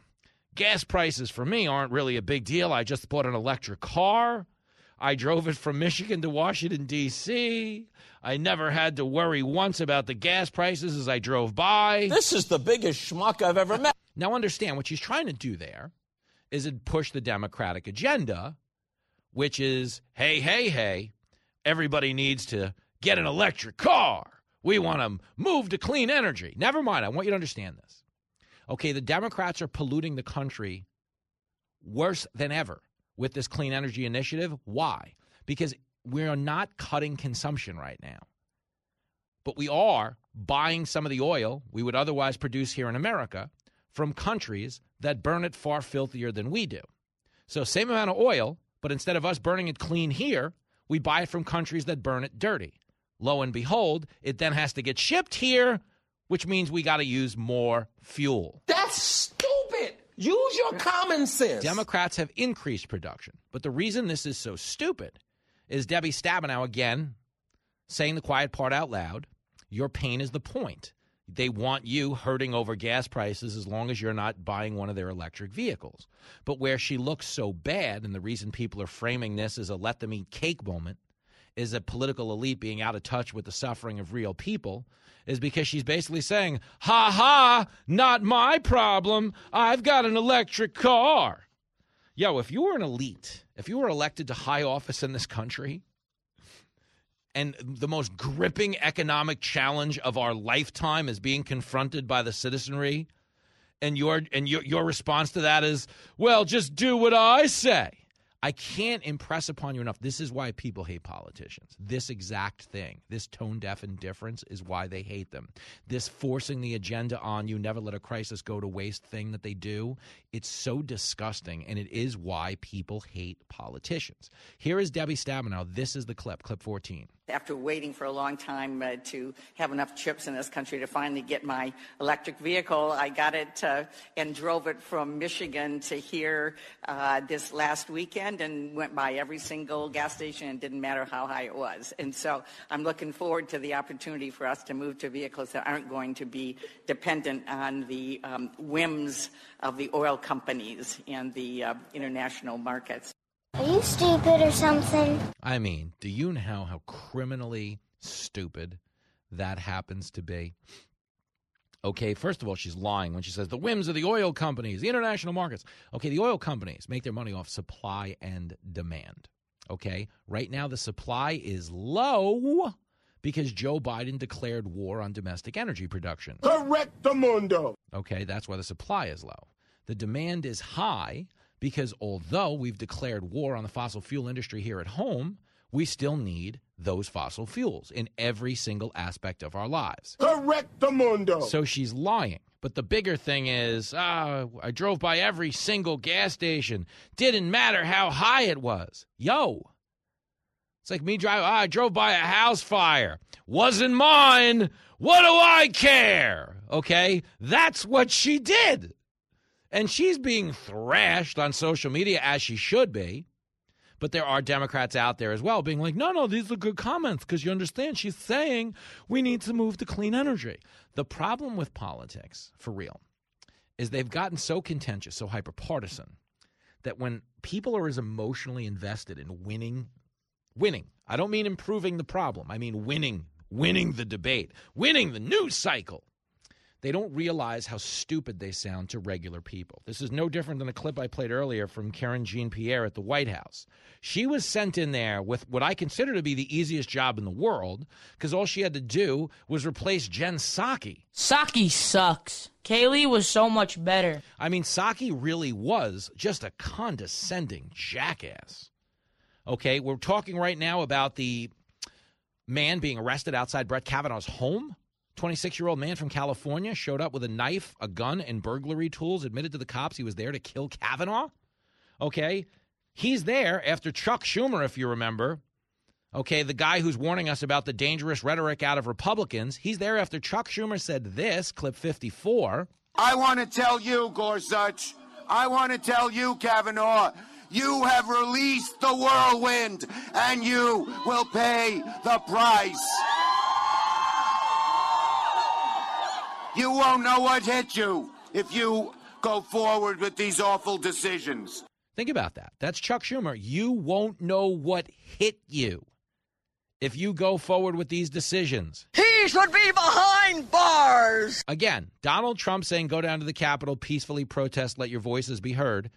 gas prices for me aren't really a big deal. I just bought an electric car. I drove it from Michigan to Washington, D.C. I never had to worry once about the gas prices as I drove by.
This is the biggest schmuck I've ever met.
Now, understand what she's trying to do there is it push the Democratic agenda, which is hey, hey, hey, everybody needs to get an electric car. We want to move to clean energy. Never mind. I want you to understand this. Okay, the Democrats are polluting the country worse than ever with this clean energy initiative. Why? because we're not cutting consumption right now. But we are buying some of the oil we would otherwise produce here in America from countries that burn it far filthier than we do. So, same amount of oil, but instead of us burning it clean here, we buy it from countries that burn it dirty. Lo and behold, it then has to get shipped here, which means we got to use more fuel.
That's stupid. Use your common sense.
Democrats have increased production. But the reason this is so stupid is Debbie Stabenow again saying the quiet part out loud. Your pain is the point. They want you hurting over gas prices as long as you're not buying one of their electric vehicles. But where she looks so bad, and the reason people are framing this as a let them eat cake moment, is a political elite being out of touch with the suffering of real people, is because she's basically saying, ha ha, not my problem. I've got an electric car. Yo, if you were an elite, if you were elected to high office in this country, and the most gripping economic challenge of our lifetime is being confronted by the citizenry, and your and your your response to that is, well, just do what I say. I can't impress upon you enough. This is why people hate politicians. This exact thing, this tone deaf indifference, is why they hate them. This forcing the agenda on you, never let a crisis go to waste thing that they do, it's so disgusting. And it is why people hate politicians. Here is Debbie Stabenow. This is the clip, clip 14
after waiting for a long time uh, to have enough chips in this country to finally get my electric vehicle, I got it uh, and drove it from Michigan to here uh, this last weekend and went by every single gas station and didn't matter how high it was. And so I'm looking forward to the opportunity for us to move to vehicles that aren't going to be dependent on the um, whims of the oil companies and the uh, international markets.
Are you stupid or something?
I mean, do you know how criminally stupid that happens to be? Okay, first of all, she's lying when she says the whims of the oil companies, the international markets. Okay, the oil companies make their money off supply and demand. Okay, right now the supply is low because Joe Biden declared war on domestic energy production.
Correct mundo.
Okay, that's why the supply is low. The demand is high because although we've declared war on the fossil fuel industry here at home, we still need those fossil fuels in every single aspect of our lives.
Correct the mundo.
So she's lying. But the bigger thing is, uh, I drove by every single gas station. Didn't matter how high it was. Yo. It's like me driving. Oh, I drove by a house fire. Wasn't mine. What do I care? Okay. That's what she did. And she's being thrashed on social media as she should be. But there are Democrats out there as well being like, no, no, these are good comments because you understand she's saying we need to move to clean energy. The problem with politics, for real, is they've gotten so contentious, so hyperpartisan, that when people are as emotionally invested in winning, winning, I don't mean improving the problem, I mean winning, winning the debate, winning the news cycle they don't realize how stupid they sound to regular people. This is no different than a clip I played earlier from Karine Jean Pierre at the White House. She was sent in there with what I consider to be the easiest job in the world because all she had to do was replace Jen Psaki.
Psaki sucks. Kayleigh was so much better.
I mean, Psaki really was just a condescending jackass. Okay, we're talking right now about the man being arrested outside Brett Kavanaugh's home 26 year old man from California showed up with a knife, a gun, and burglary tools, admitted to the cops he was there to kill Kavanaugh. Okay. He's there after Chuck Schumer, if you remember. Okay. The guy who's warning us about the dangerous rhetoric out of Republicans. He's there after Chuck Schumer said this, clip 54.
I want to tell you, Gorsuch. I want to tell you, Kavanaugh. You have released the whirlwind, and you will pay the price. You won't know what hit you if you go forward with these awful decisions.
Think about that. That's Chuck Schumer. You won't know what hit you if you go forward with these decisions.
He should be behind bars.
Again, Donald Trump saying go down to the Capitol, peacefully protest, let your voices be heard.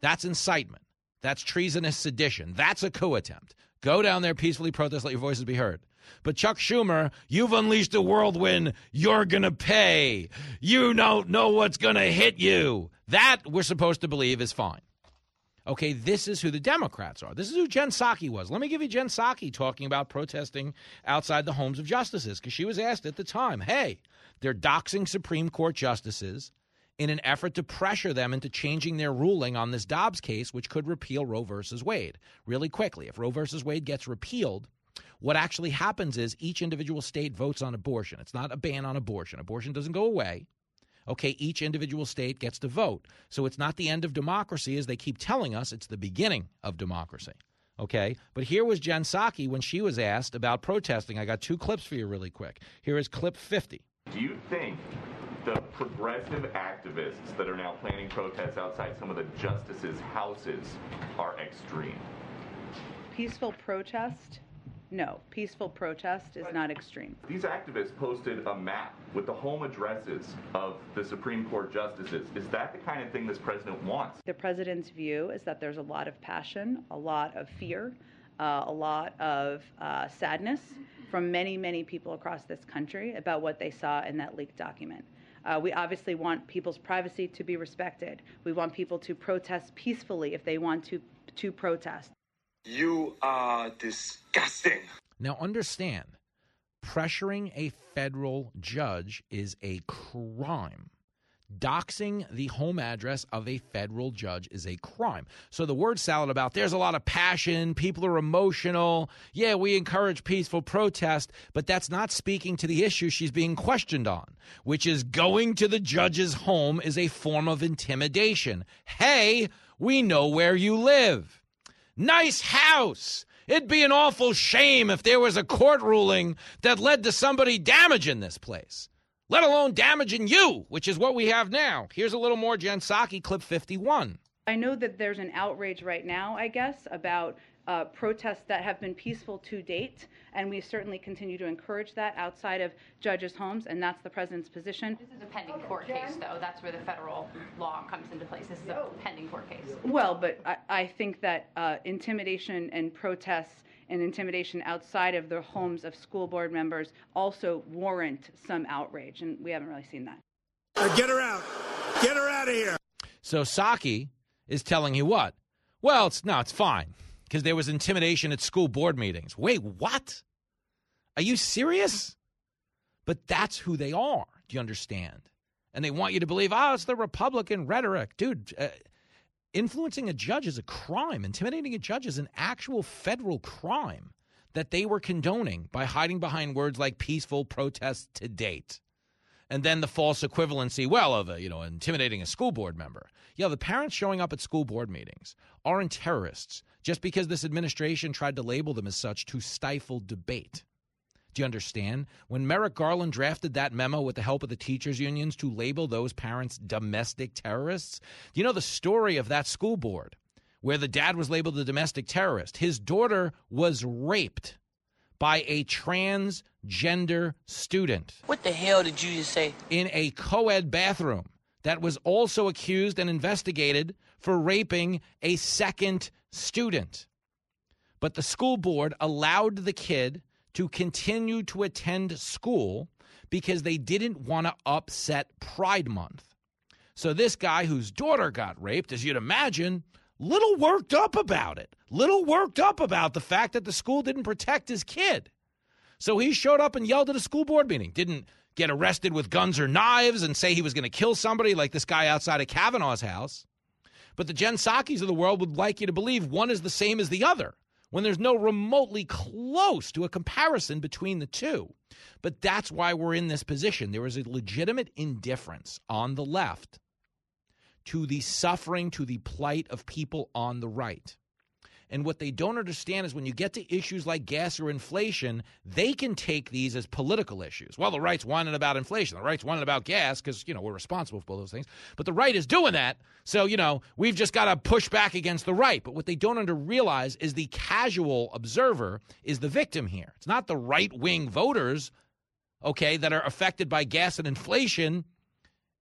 That's incitement. That's treasonous sedition. That's a coup attempt. Go down there, peacefully protest, let your voices be heard. But Chuck Schumer, you've unleashed a whirlwind. You're going to pay. You don't know what's going to hit you. That we're supposed to believe is fine. Okay, this is who the Democrats are. This is who Jen Psaki was. Let me give you Jen Psaki talking about protesting outside the homes of justices because she was asked at the time, hey, they're doxing Supreme Court justices in an effort to pressure them into changing their ruling on this Dobbs case, which could repeal Roe versus Wade really quickly. If Roe versus Wade gets repealed, what actually happens is each individual state votes on abortion. It's not a ban on abortion. Abortion doesn't go away okay, each individual state gets to vote. So it's not the end of democracy, as they keep telling us, it's the beginning of democracy. Okay, but here was Jen Psaki when she was asked about protesting. I got two clips for you really quick. Here is clip 50.
Do you think the progressive activists that are now planning protests outside some of the justices' houses are extreme?
Peaceful protest no, peaceful protest is not extreme.
These activists posted a map with the home addresses of the Supreme Court justices. Is that the kind of thing this president wants?
The president's view is that there's a lot of passion, a lot of fear, uh, a lot of uh, sadness from many, many people across this country about what they saw in that leaked document. Uh, we obviously want people's privacy to be respected. We want people to protest peacefully if they want to to protest.
You are disgusting.
Now, understand, pressuring a federal judge is a crime. Doxing the home address of a federal judge is a crime. So the word salad about there's a lot of passion, people are emotional. Yeah, we encourage peaceful protest, but that's not speaking to the issue she's being questioned on, which is going to the judge's home is a form of intimidation. Hey, we know where you live. Nice house. It'd be an awful shame if there was a court ruling that led to somebody damaging this place, let alone damaging you, which is what we have now. Here's a little more Jen Psaki, clip 51.
I know that there's an outrage right now, I guess, about uh, protests that have been peaceful to date, and we certainly continue to encourage that outside of judges' homes, and that's the president's position.
This is a pending court case, though. That's where the federal law comes into place. This is a pending court case.
Well, but I, I think that uh, intimidation and protests and intimidation outside of the homes of school board members also warrant some outrage, and we haven't really seen that.
Uh, get her out. Get her out of here.
So Psaki is telling you what? Well, it's no, it's fine because there was intimidation at school board meetings. Wait, what? Are you serious? But that's who they are. Do you understand? And they want you to believe, oh, it's the Republican rhetoric. Dude, uh, influencing a judge is a crime. Intimidating a judge is an actual federal crime that they were condoning by hiding behind words like peaceful protests to date. And then the false equivalency, well, of a, you know, intimidating a school board member. Yeah, the parents showing up at school board meetings aren't terrorists just because this administration tried to label them as such to stifle debate. Do you understand? When Merrick Garland drafted that memo with the help of the teachers' unions to label those parents domestic terrorists, do you know the story of that school board where the dad was labeled a domestic terrorist? His daughter was raped by a transgender student.
What the hell did you just say?
In a co ed bathroom that was also accused and investigated for raping a second student. But the school board allowed the kid to continue to attend school because they didn't want to upset Pride Month. So this guy whose daughter got raped, as you'd imagine, little worked up about it. Little worked up about the fact that the school didn't protect his kid. So he showed up and yelled at a school board meeting. Didn't get arrested with guns or knives and say he was going to kill somebody like this guy outside of Kavanaugh's house. But the Jen of the world would like you to believe one is the same as the other when there's no remotely close to a comparison between the two. But that's why we're in this position. There is a legitimate indifference on the left to the suffering, to the plight of people on the right. And what they don't understand is when you get to issues like gas or inflation, they can take these as political issues. Well, the right's whining about inflation, the right's whining about gas because, you know, we're responsible for those things. But the right is doing that. So, you know, we've just got to push back against the right. But what they don't under realize is the casual observer is the victim here. It's not the right wing voters, okay, that are affected by gas and inflation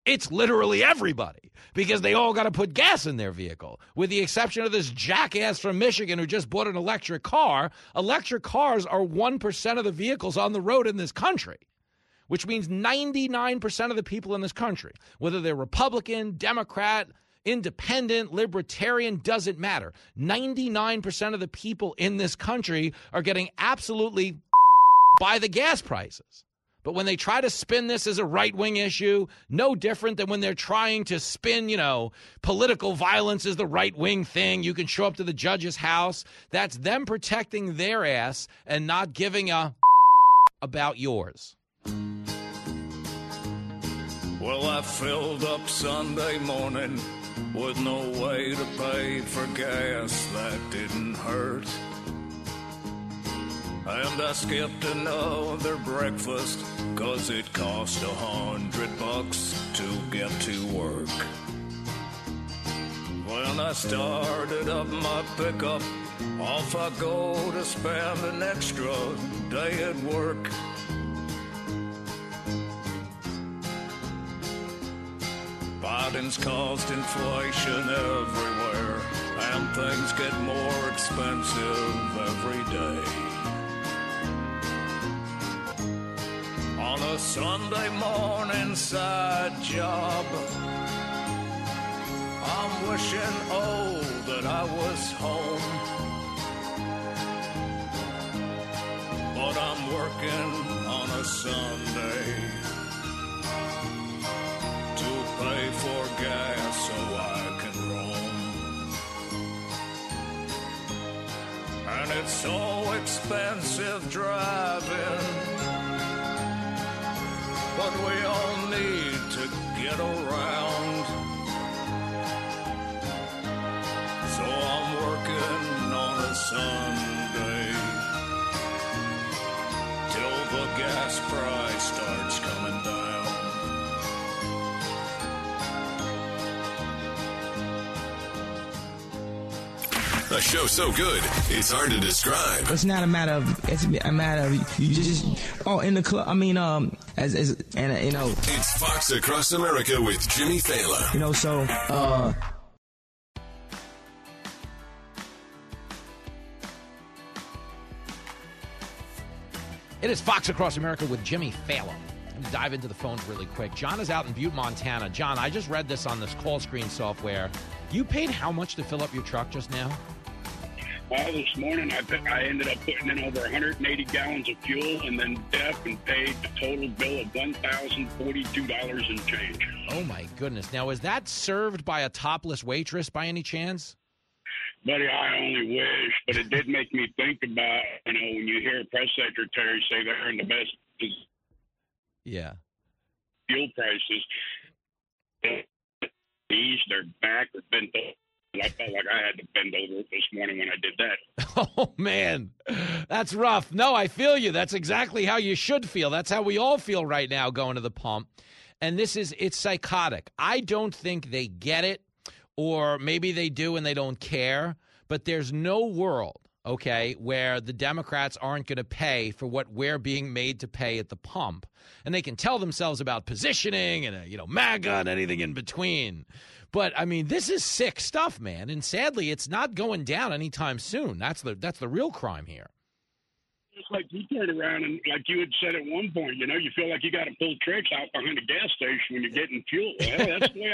it's literally everybody because they all got to put gas in their vehicle, with the exception of this jackass from Michigan who just bought an electric car. Electric cars are 1% of the vehicles on the road in this country, which means 99% of the people in this country, whether they're Republican, Democrat, independent, libertarian, doesn't matter. 99% of the people in this country are getting absolutely by the gas prices. But when they try to spin this as a right wing issue, no different than when they're trying to spin, you know, political violence is the right wing thing. You can show up to the judge's house. That's them protecting their ass and not giving a about yours.
Well, I filled up Sunday morning with no way to pay for gas. That didn't hurt. And I skipped another breakfast, cause it cost a hundred bucks to get to work. When I started up my pickup, off I go to spend an extra day at work. Biden's caused inflation everywhere, and things get more expensive every day. A Sunday morning side job, I'm wishing, oh, that I was home. But I'm working on a Sunday to pay for gas so I can roam. And it's so expensive driving, but we all need to get around. So I'm working on a Sunday till the gas price starts
A show so good, it's hard to describe.
It's not a matter of. It's a matter of you just. Oh, in the club. I mean, um, as as and uh, you know.
It's Fox Across America with Jimmy Failla.
You know, so uh.
It is Fox Across America with Jimmy Failla. Let me dive into the phones really quick. John is out in Butte, Montana. John, I just read this on this call screen software. You paid how much to fill up your truck just now?
Well, this morning I, I ended up putting in over 180 gallons of fuel and then DEF and paid the total bill of $1,042 and change.
Oh my goodness! Now is that served by a topless waitress by any chance?
Buddy, I only wish, but it did make me think about, you know, when you hear a press secretary say they're in the best
Yeah.
fuel prices, ease their back or bent over. I felt like I had to bend over this morning when I did that.
Oh man, that's rough. No, I feel you. That's exactly how you should feel. That's how we all feel right now going to the pump. And this is it's psychotic. I don't think they get it or maybe they do and they don't care, but there's no world, okay, where the Democrats aren't going to pay for what we're being made to pay at the pump. And they can tell themselves about positioning and, uh, you know, MAGA and anything in between. But I mean, this is sick stuff, man. And sadly, it's not going down anytime soon. That's the that's the real crime here.
It's like you turn around and, like you had said at one point, you know, you feel like you got to pull tricks out behind a gas station when you're getting fuel. Well, that's the way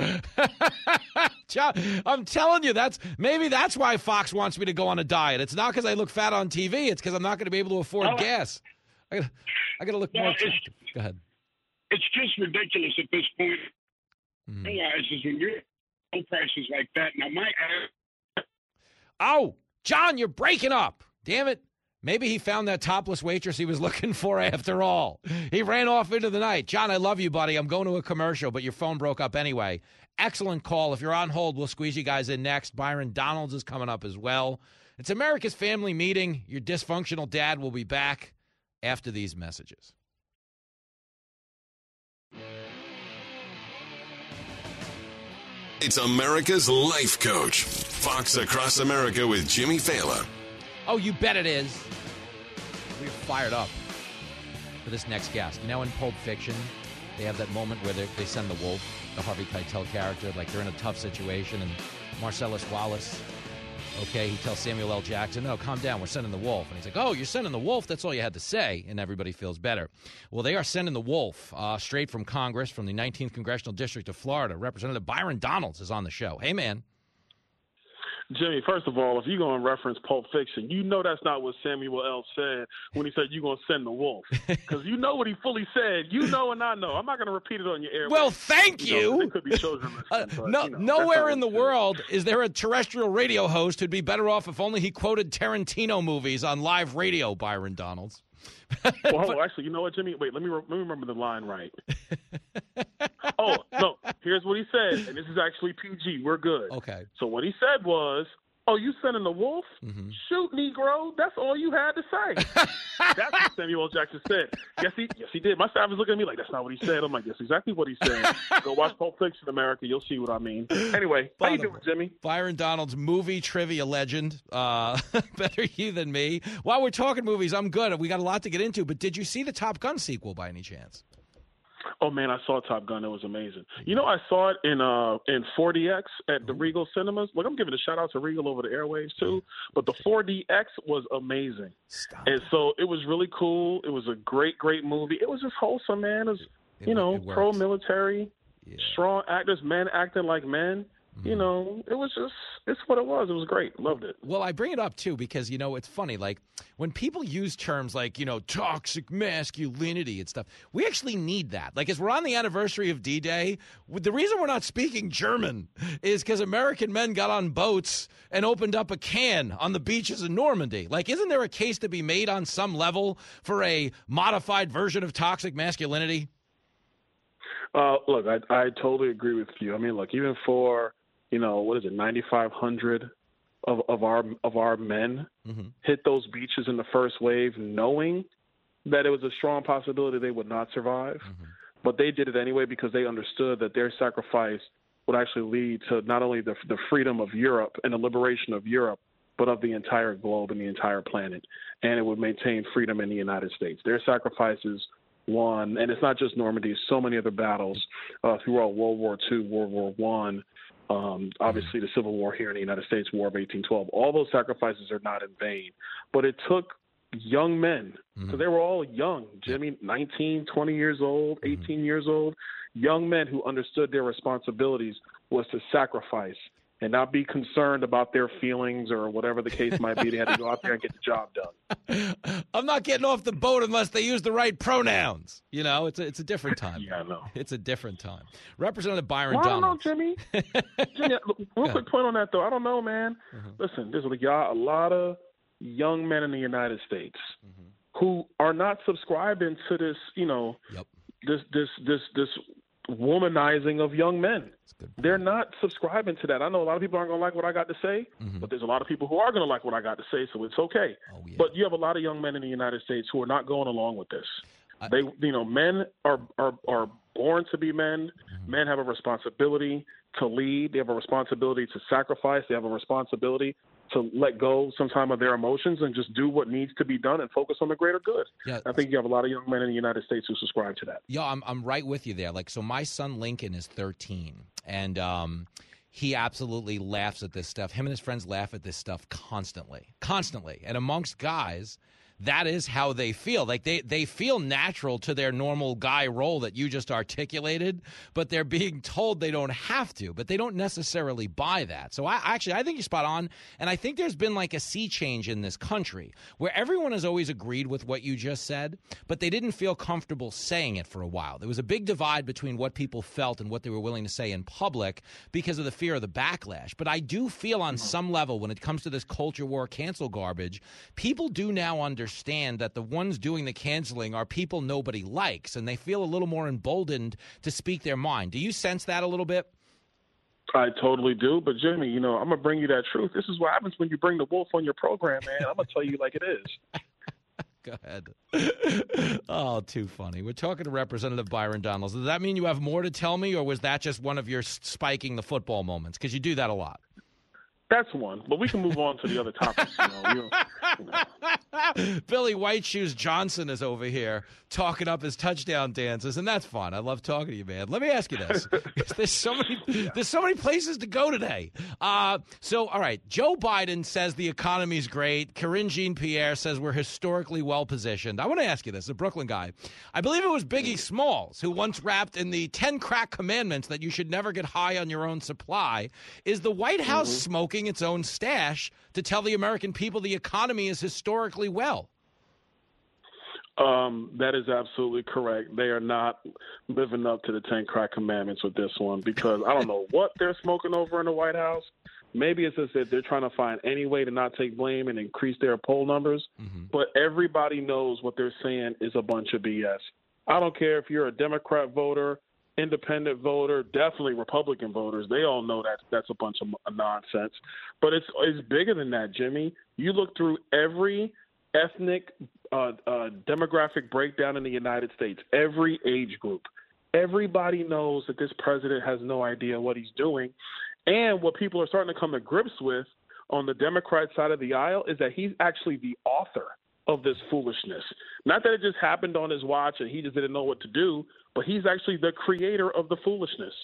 I felt.
John, I'm telling you, that's maybe that's why Fox wants me to go on a diet. It's not because I look fat on TV. It's because I'm not going to be able to afford
Oh,
gas. I got I got to look
Well,
more. Go ahead.
It's just ridiculous at this point. Is when you're prices like that. Now my
Oh, John, you're breaking up. Damn it. Maybe he found that topless waitress he was looking for after all. He ran off into the night. John, I love you, buddy. I'm going to a commercial, but your phone broke up anyway. Excellent call. If you're on hold, we'll squeeze you guys in next. Byron Donalds is coming up as well. It's America's family meeting. Your dysfunctional dad will be back after these messages.
It's America's life coach. Fox Across America with Jimmy Failla.
Oh, you bet it is. We're fired up for this next guest. You know, in Pulp Fiction, they have that moment where they, they send the wolf, the Harvey Keitel character, like they're in a tough situation, and Marcellus Wallace Okay, he tells Samuel L. Jackson, "No, calm down. We're sending the wolf." And he's like, "Oh, you're sending the wolf? That's all you had to say." And everybody feels better. Well, they are sending the wolf uh, straight from Congress, from the 19th congressional district of Florida. Representative Byron Donalds is on the show. Hey, man.
Jimmy, first of all, if you're going to reference Pulp Fiction, you know that's not what Samuel L. said when he said you're going to send the wolf. Because you know what he fully said. You know and I know. I'm not going to repeat it on your air.
Well, thank
you.
you.
Know, it could be children
Uh,
but,
no,
you know,
nowhere in the world is there a terrestrial radio host who'd be better off if only he quoted Tarantino movies on live radio. Byron Donalds.
well, actually, you know what, Jimmy? Wait, let me re- let me remember the line right. oh no, here's what he said, and this is actually PG. We're good.
Okay.
So what he said was, "Oh, you sending the wolf?
Mm-hmm.
Shoot, Negro. That's all you had to say." That's what Samuel Jackson said. Yes, he yes he did. My staff is looking at me like that's not what he said. I'm like, that's exactly what he said. Go watch Pulp Fiction, America. You'll see what I mean. Anyway, how you doing, Jimmy?
Byron Donalds movie trivia legend. Uh, better you than me. While we're talking movies, I'm good. We got a lot to get into, but did you see the Top Gun sequel by any chance?
Oh man, I saw Top Gun. It was amazing. You know, I saw it in uh in 4DX at the Regal Cinemas. Look, I'm giving a shout out to Regal over the airwaves too. But the 4DX was amazing, and so it was really cool. It was a great, great movie. It was just wholesome, man. It was you know pro military, strong actors, men acting like men.
Mm-hmm.
You know, it was just it's what it was. It was great. Loved it.
Well, I bring it up too because you know it's funny. Like when people use terms like you know toxic masculinity and stuff, we actually need that. Like as we're on the anniversary of D-Day, the reason we're not speaking German is because American men got on boats and opened up a can on the beaches in Normandy. Like, isn't there a case to be made on some level for a modified version of toxic masculinity?
Uh, look, I I totally agree with you. I mean, look, even for you know what is it, ninety five hundred of of our of our men hit those beaches in the first wave, knowing that it was a strong possibility they would not survive, but they did it anyway because they understood that their sacrifice would actually lead to not only the the freedom of Europe and the liberation of Europe, but of the entire globe and the entire planet, and it would maintain freedom in the United States. Their sacrifices won, and it's not just Normandy. So many other battles uh, throughout World War II, World War One, um, mm-hmm. obviously the Civil War here in the United States, War of 1812. All those sacrifices are not in vain, but it took young men. So mm-hmm. they were all young, Jimmy, 19, 20 years old, mm-hmm. 18 years old, young men who understood their responsibilities was to sacrifice and not be concerned about their feelings or whatever the case might be. They had to go out there and get the job done.
I'm not getting off the boat unless they use the right pronouns. You know, it's a, it's a different time.
yeah, I know.
It's a different time. Representative Byron
Well, I don't know,
Donald.
Jimmy. Jimmy, real quick point on that though. I don't know, man. Uh-huh. Listen, there's a lot, a lot of young men in the United States mm-hmm. who are not subscribing to this, you know, this this this this womanizing of young men. They're not subscribing to that. I know a lot of people aren't going to like what I got to say, but there's a lot of people who are going to like what I got to say, so it's okay. But you have a lot of young men in the United States who are not going along with this. they, you know, men are are are born to be men. Men have a responsibility to lead. They have a responsibility to sacrifice. They have a responsibility to let go sometime of their emotions and just do what needs to be done and focus on the greater good.
Yeah.
I think you have a lot of young men in the United States who subscribe to that.
Yeah, I'm I'm right with you there. Like, so my son Lincoln is 13, and um, he absolutely laughs at this stuff. Him and his friends laugh at this stuff constantly, constantly. And amongst guys, that is how they feel. Like they they feel natural to their normal guy role that you just articulated, but they're being told they don't have to. But they don't necessarily buy that. So I actually I think you're spot on, and I think there's been like a sea change in this country where everyone has always agreed with what you just said, but they didn't feel comfortable saying it for a while. There was a big divide between what people felt and what they were willing to say in public because of the fear of the backlash. But I do feel on some level when it comes to this culture war cancel garbage, people do now understand that the ones doing the canceling are people nobody likes and they feel a little more emboldened to speak their mind. Do you sense that a little bit?
I totally do, but Jimmy, you know, I'm gonna bring you that truth. This is what happens when you bring the wolf on your program, man. I'm gonna tell you like it is.
Go ahead. oh, too funny. We're talking to Representative Byron Donalds. Does that mean you have more to tell me, or was that just one of your spiking the football moments? Because you do that a lot.
That's one, but we can move on to the other topics. You know, you know.
Billy White Shoes Johnson is over here talking up his touchdown dances, and that's fun. I love talking to you, man. Let me ask you this: there's so many, there's so many places to go today. Uh, so, all right, Joe Biden says the economy's great. Karine Jean Pierre says we're historically well positioned. I want to ask you this: a Brooklyn guy, I believe it was Biggie Smalls who once rapped in the Ten Crack Commandments that you should never get high on your own supply. Is the White House mm-hmm. smoking its own stash to tell the American people the economy is historically well?
Um, that is absolutely correct. They are not living up to the Ten Crack Commandments with this one because I don't know what they're smoking over in the White House. Maybe it's just that they're trying to find any way to not take blame and increase their poll numbers. Mm-hmm. But everybody knows what they're saying is a bunch of BS. I don't care if you're a Democrat voter, independent voter, definitely Republican voters. They all know that that's a bunch of nonsense. But it's it's bigger than that, Jimmy. You look through every ethnic uh, uh, demographic breakdown in the United States, every age group. Everybody knows that this president has no idea what he's doing. And what people are starting to come to grips with on the Democrat side of the aisle is that he's actually the author of this foolishness. Not that it just happened on his watch and he just didn't know what to do, but he's actually the creator of the foolishness.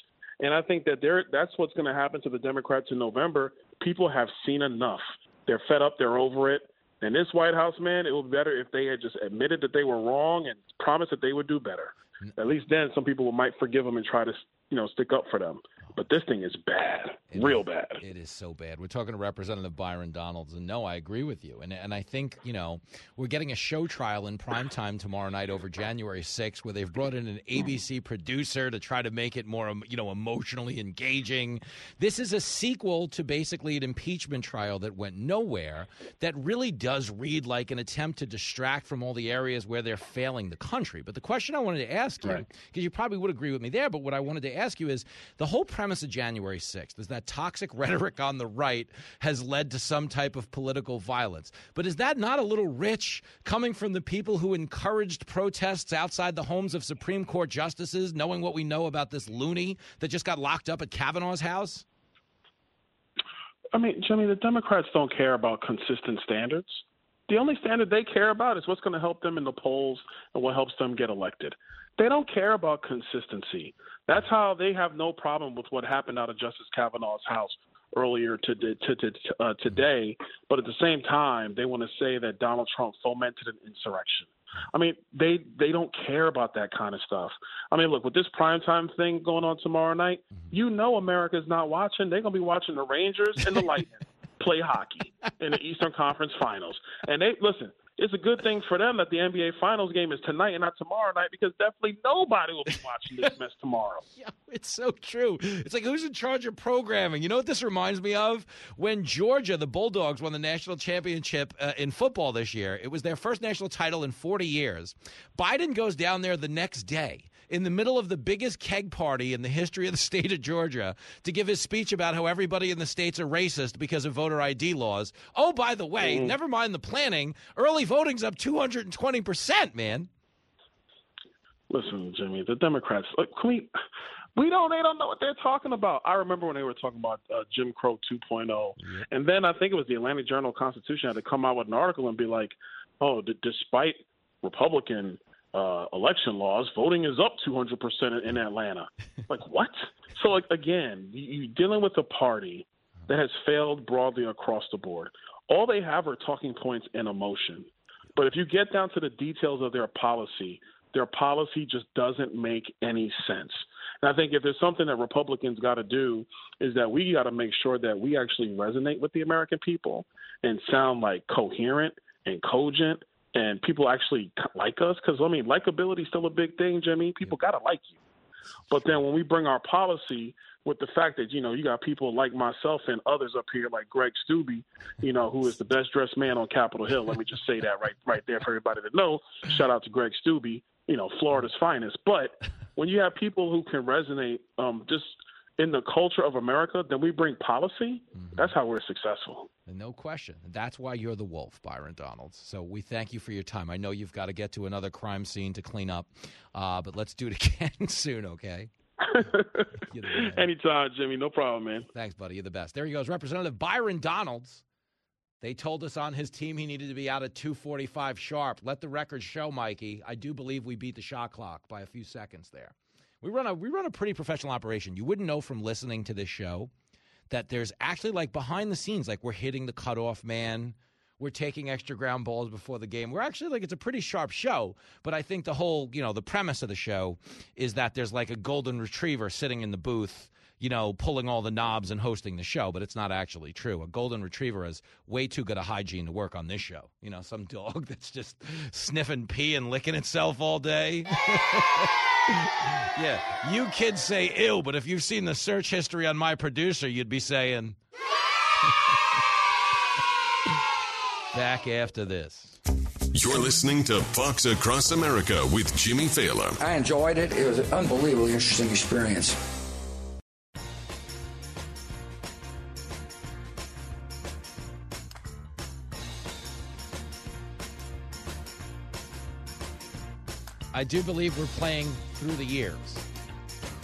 And I think that there that's what's going to happen to the Democrats in November. People have seen enough. They're fed up, they're over it. And this White House man, it would be better if they had just admitted that they were wrong and promised that they would do better. At least then some people might forgive them and try to, you know, stick up for them. But this thing is bad, it real
is,
bad.
It is so bad. We're talking to Representative Byron Donalds, and no, I agree with you. And and I think you know we're getting a show trial in prime time tomorrow night over January 6th, where they've brought in an ABC producer to try to make it more um, you know emotionally engaging. This is a sequel to basically an impeachment trial that went nowhere. That really does read like an attempt to distract from all the areas where they're failing the country. But the question I wanted to ask you, because right. you probably would agree with me there, but what I wanted to ask you is the whole premise premise of January 6th is that toxic rhetoric on the right has led to some type of political violence. But is that not a little rich coming from the people who encouraged protests outside the homes of Supreme Court justices, knowing what we know about this loony that just got locked up at Kavanaugh's house?
I mean, Jimmy, the Democrats don't care about consistent standards. The only standard they care about is what's going to help them in the polls and what helps them get elected. They don't care about consistency. That's how they have no problem with what happened out of Justice Kavanaugh's house earlier to, to, to, uh, today. But at the same time, they want to say that Donald Trump fomented an insurrection. I mean, they they don't care about that kind of stuff. I mean, look with this primetime thing going on tomorrow night, you know America's not watching. They're gonna be watching the Rangers and the Lightning play hockey in the Eastern Conference Finals. And they listen, it's a good thing for them that the NBA Finals game is tonight and not tomorrow night because definitely nobody will be watching this mess tomorrow.
Yeah, it's so true. It's like who's in charge of programming? You know what this reminds me of? When Georgia, the Bulldogs, won the national championship uh, in football this year. It was their first national title in 40 years. Biden goes down there the next day in the middle of the biggest keg party in the history of the state of Georgia to give his speech about how everybody in the states are racist because of voter ID laws. Oh, by the way, mm-hmm. never mind the planning, early voting's up 220%, man.
Listen, Jimmy, the Democrats, like, can we we don't they don't know what they're talking about. I remember when they were talking about uh, Jim Crow 2.0. Yeah. And then I think it was the Atlanta Journal Constitution had to come out with an article and be like, "Oh, d- despite Republican uh, election laws, voting is up 200% in Atlanta. like, what? So, like, again, you're dealing with a party that has failed broadly across the board. All they have are talking points and emotion. But if you get down to the details of their policy, their policy just doesn't make any sense. And I think if there's something that Republicans got to do, is that we got to make sure that we actually resonate with the American people and sound like coherent and cogent and people actually like us because I mean likability is still a big thing, Jimmy. People gotta like you. But then when we bring our policy with the fact that you know you got people like myself and others up here like Greg Steube, you know, who is the best dressed man on Capitol Hill. Let me just say that right right there for everybody to know. Shout out to Greg Steube, you know, Florida's finest. But when you have people who can resonate, um, just in the culture of America, then we bring policy. Mm-hmm. That's how we're successful.
No question. That's why you're the wolf, Byron Donalds. So we thank you for your time. I know you've got to get to another crime scene to clean up, uh, but let's do it again soon, okay?
Anytime, Jimmy. No problem, man.
Thanks, buddy. You're the best. There he goes, Representative Byron Donalds. They told us on his team he needed to be out at 245 sharp. Let the record show, Mikey. I do believe we beat the shot clock by a few seconds there. We run a we run a pretty professional operation. You wouldn't know from listening to this show that there's actually like behind the scenes, like we're hitting the cutoff man. We're taking extra ground balls before the game. We're actually like it's a pretty sharp show, but I think the whole, you know, the premise of the show is that there's like a golden retriever sitting in the booth, you know, pulling all the knobs and hosting the show, but it's not actually true. A golden retriever is way too good a hygiene to work on this show. You know, some dog that's just sniffing pee and licking itself all day. yeah, you kids say ew, but if you've seen the search history on my producer, you'd be saying. Back after this.
You're listening to Fox Across America with Jimmy Failla.
I enjoyed it. It was an unbelievably interesting experience.
I do believe we're playing through the years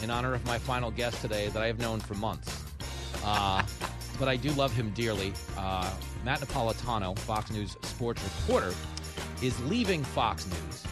in honor of my final guest today that I have known for months. Uh, but I do love him dearly. Uh, Matt Napolitano, Fox News sports reporter, is leaving Fox News.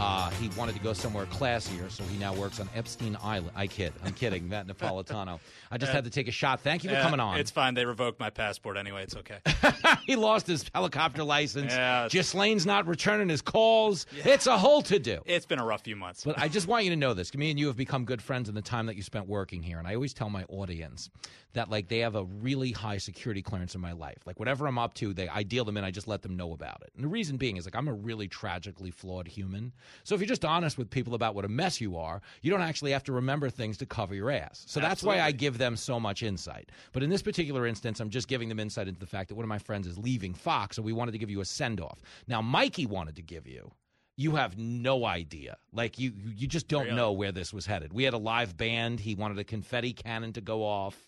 Uh, he wanted to go somewhere classier, so he now works on Epstein Island. I kid. I'm kidding. Matt Napolitano. I just
Uh,
had to take a shot. Thank you for
Uh,
coming on.
It's fine. They revoked my passport anyway. It's okay.
he lost his helicopter license.
Yeah.
Ghislaine's not returning his calls. It's a whole to do.
It's been a rough few months.
But I just want you to know this. Me and you have become good friends in the time that you spent working here. And I always tell my audience that like they have a really high security clearance in my life. Like whatever I'm up to, they I deal them in, I just let them know about it. And the reason being is like I'm a really tragically flawed human. So if you're just honest with people about what a mess you are, you don't actually have to remember things to cover your ass. So that's why I give them so much insight. But in this particular instance, I'm just giving them insight into the fact that one of my friends is leaving Fox, so we wanted to give you a send off. Now Mikey wanted to give you you have no idea. Like you, you just don't
Really?
know where this was headed. We had a live band. He wanted a confetti cannon to go off.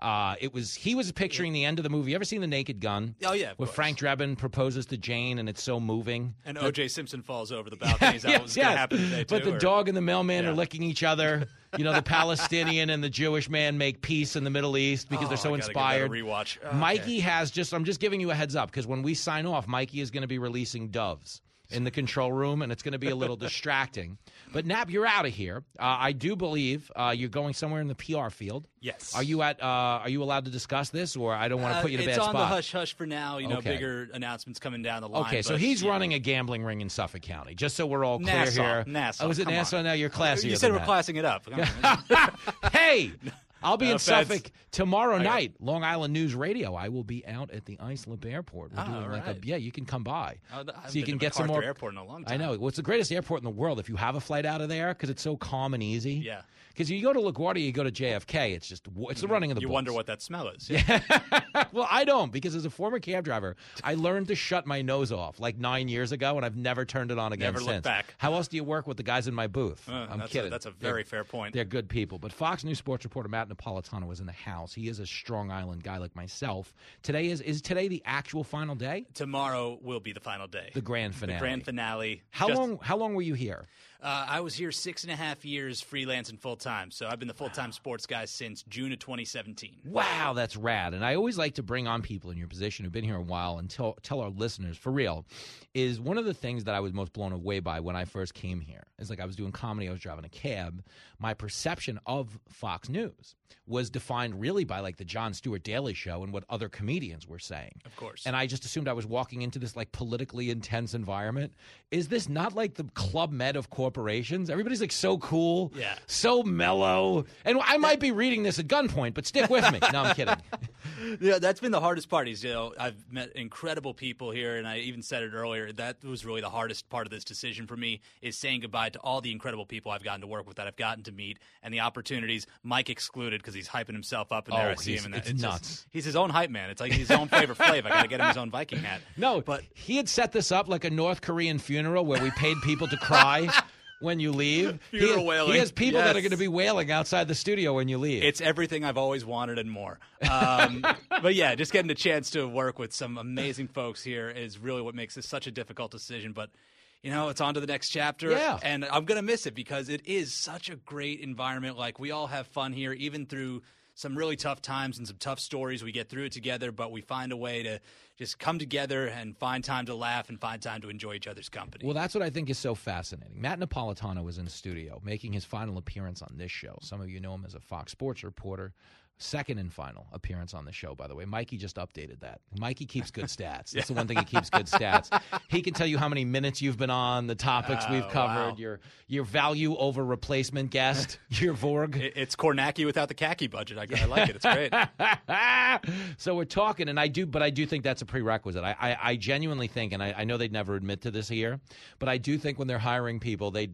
Uh, it was he was picturing the end of the movie. You ever seen The Naked Gun?
Oh, yeah,
where Frank Drebin proposes to Jane, and it's so moving.
And
That-
O.J. Simpson falls over the balcony. Is that
yes,
was going to happen today,
But
too,
the
or-
dog and the mailman
Yeah.
are licking each other. You know, the Palestinian and the Jewish man make peace in the Middle East because
Oh,
they're so
I gotta give that a
inspired.
rewatch. Okay.
Mikey has just. I'm just giving you a heads up because when we sign off, Mikey is going to be releasing doves in the control room, and it's going to be a little distracting. But Nap, you're out of here. Uh, I do believe uh, you're going somewhere in the PR field.
Yes.
Are you at? Uh, are you allowed to discuss this, or I don't want to
Uh,
put you in a
it's on
spot?
the hush hush for now. You know,
Okay.
bigger announcements coming down the line.
Okay, so
but,
he's running a gambling ring in Suffolk County. Just so we're all clear
Nassau,
here.
Nassau,
Oh, is it Nassau now? You're classier.
You said we're
that.
classing it up.
Hey, I'll be
No
in
offense.
Suffolk tomorrow night. Long Island News Radio. I will be out at the Islip Airport. We're
Ah,
doing like
right.
a yeah. You can come by,
Oh, I
so you can
to
get some more.
Airport in a long time.
I know. Well, it's the greatest airport in the world. If you have a flight out of there, because it's so calm and easy.
Yeah.
Because you go to LaGuardia, you go to JFK. It's just it's the running of the.
You
bulls.
wonder what that smell is. Yeah.
well, I don't because as a former cab driver, I learned to shut my nose off like nine years ago, and I've never turned it on again
Never
since.
back.
How else do you work with the guys in my booth?
Uh,
I'm
that's a-
kidding.
that's a
They're-
very fair point.
They're good people. But Fox News sports reporter Matt Napolitano was in the house. He is a Strong Island guy like myself. Today is is today the actual final day?
Tomorrow will be the final day.
The grand finale.
The grand finale.
How
Just-
long? How long were you here?
Uh, I was here six and a half years, freelance and full time. So I've been the full time sports guy since June of 2017.
Wow, that's rad. And I always like to bring on people in your position who've been here a while and tell tell our listeners for real is one of the things that I was most blown away by when I first came here. It's like I was doing comedy, I was driving a cab. My perception of Fox News was defined really by like the Jon Stewart Daily Show and what other comedians were saying.
Of course.
And I just assumed I was walking into this like politically intense environment. Is this not like the Club Med of corporations? Everybody's like so cool,
Yeah.
so mellow. And I might be reading this at gunpoint, but stick with me. No, I'm kidding.
Yeah, that's been the hardest part. Is you know I've met incredible people here, and I even said it earlier. That was really the hardest part of this decision for me is saying goodbye to all the incredible people I've gotten to work with, that I've gotten to meet, and the opportunities. Mike excluded because he's hyping himself up in there.
Oh,
I see him, and that-
it's
just-
nuts.
he's his own hype man. It's like his own favorite flavor. I got to get him his own Viking hat.
No, but he had set this up like a North Korean funeral where we paid people to cry when you leave.
Funeral
he,
wailing.
He has people that are going to be wailing outside the studio when you leave.
It's everything I've always wanted and more. Um, but yeah, just getting the chance to work with some amazing folks here is really what makes this such a difficult decision. But you know, it's on to the next chapter.
Yeah.
And I'm going to miss it because it is such a great environment. Like, we all have fun here, even through some really tough times and some tough stories. We get through it together, but we find a way to just come together and find time to laugh and find time to enjoy each other's company.
Well, that's what I think is so fascinating. Matt Napolitano was in the studio making his final appearance on this show. Some of you know him as a Fox Sports reporter. Second and final appearance on the show, by the way. Mikey just updated that. Mikey keeps good stats. That's the one thing he keeps good stats. He can tell you how many minutes you've been on, the topics we've
Oh,
covered,
wow.
your your value over replacement guest, your Vorg.
It- it's Kornacki without the khaki budget. I, I like it. It's great.
so we're talking, and I do, but I do think that's a prerequisite. I, I, I genuinely think, and I, I know they'd never admit to this here, but I do think when they're hiring people, they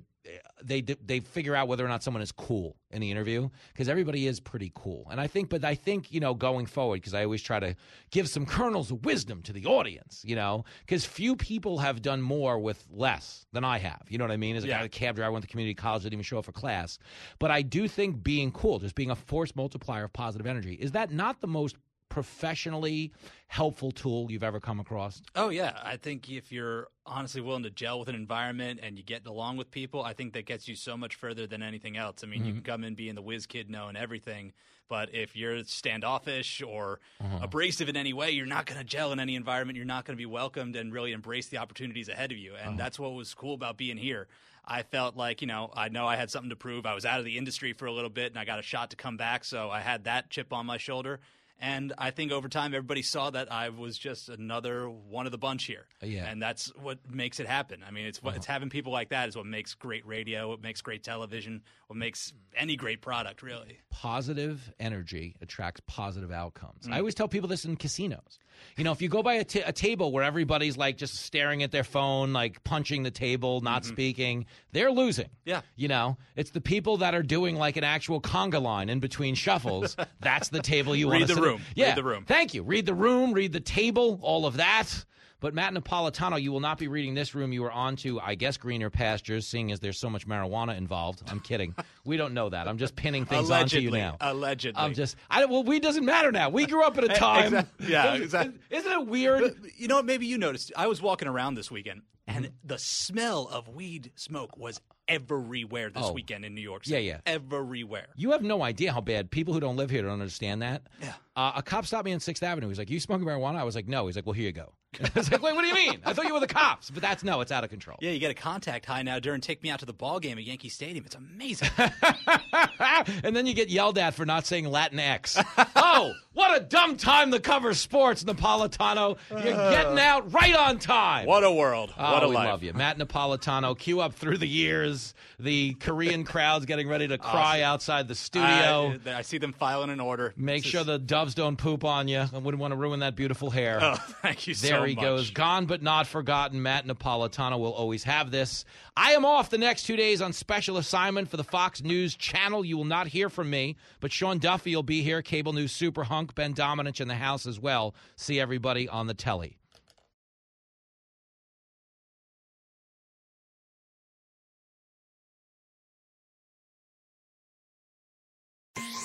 they they figure out whether or not someone is cool in the interview because everybody is pretty cool. And I think, but I think you know going forward because I always try to give some kernels of wisdom to the audience, you know, because few people have done more with less than I have. You know what I mean? As a guy, a cab driver, I went to community college, didn't even show up for class. But I do think being cool, just being a force multiplier of positive energy, is that not the most professionally helpful tool you've ever come across?
Oh yeah, I think if you're honestly willing to gel with an environment and you get along with people, I think that gets you so much further than anything else. I mean, you
Mhm.
can come in being the whiz kid knowing everything, but if you're standoffish or
Uh-huh.
abrasive in any way, you're not going to gel in any environment. You're not going to be welcomed and really embrace the opportunities ahead of you. And
Uh-huh.
that's what was cool about being here. I felt like, you know, I know I had something to prove. I was out of the industry for a little bit and I got a shot to come back, so I had that chip on my shoulder. And I think over time, everybody saw that I was just another one of the bunch here.
Yeah.
And that's what makes it happen. I mean, it's what it's having people like that is what makes great radio, what makes great television, what makes any great product, really.
positive energy attracts positive outcomes.
Mm.
I always tell people this in casinos. You know, if you go by a table where everybody's like just staring at their phone, like punching the table, not speaking, they're losing.
Mm-hmm. Yeah.
You know, it's the people that are doing like an actual conga line in between shuffles. That's the table you
Read
want to read the
room. Read
Yeah.
the room.
Thank you. Read the room, read the table, all of that. But Matt Napolitano, you will not be reading this room. You are on to, I guess, greener pastures, seeing as there's so much marijuana involved. I'm kidding. we don't know that. I'm just pinning things onto you
Allegedly.
now.
Allegedly.
I'm just, I well, we doesn't matter now. We grew up at a time.
Exact- yeah,
Isn't-
exactly.
Isn't it weird?
You know what? Maybe you noticed. I was walking around this weekend, and the smell of weed smoke was everywhere this
Oh.
weekend in New York City.
Yeah, yeah.
Everywhere.
You have no idea how bad people who don't live here don't understand that. Yeah. Uh, a cop stopped me on Sixth Avenue. He's like, "You smoking marijuana?" I was like, "No." He's like, "Well, here you go." I was like, "Wait, what do you mean? I thought you were the cops." But that's no, it's out of control.
Yeah, you get a contact high now during Take Me Out to the Ball Game at Yankee Stadium. It's amazing.
and then you get yelled at for not saying Latin X. oh, what a dumb time to cover sports, Napolitano. You're uh. getting out right on time.
What a world.
Oh,
What a
we
life.
love you. Matt Napolitano, cue up through the years. The Korean crowd's getting ready to cry outside the studio.
I, I see them filing an order.
Make
This
sure
is-
the doves don't poop on you. I wouldn't want to ruin that beautiful hair.
Oh, thank you so
There he
much.
goes. Gone but not forgotten. Matt Napolitano will always have this. I am off the next two days on special assignment for the Fox News channel. You will not hear from me, but Sean Duffy will be here. Cable News Super Hunk, Ben Domenech in the house as well. See everybody on the telly.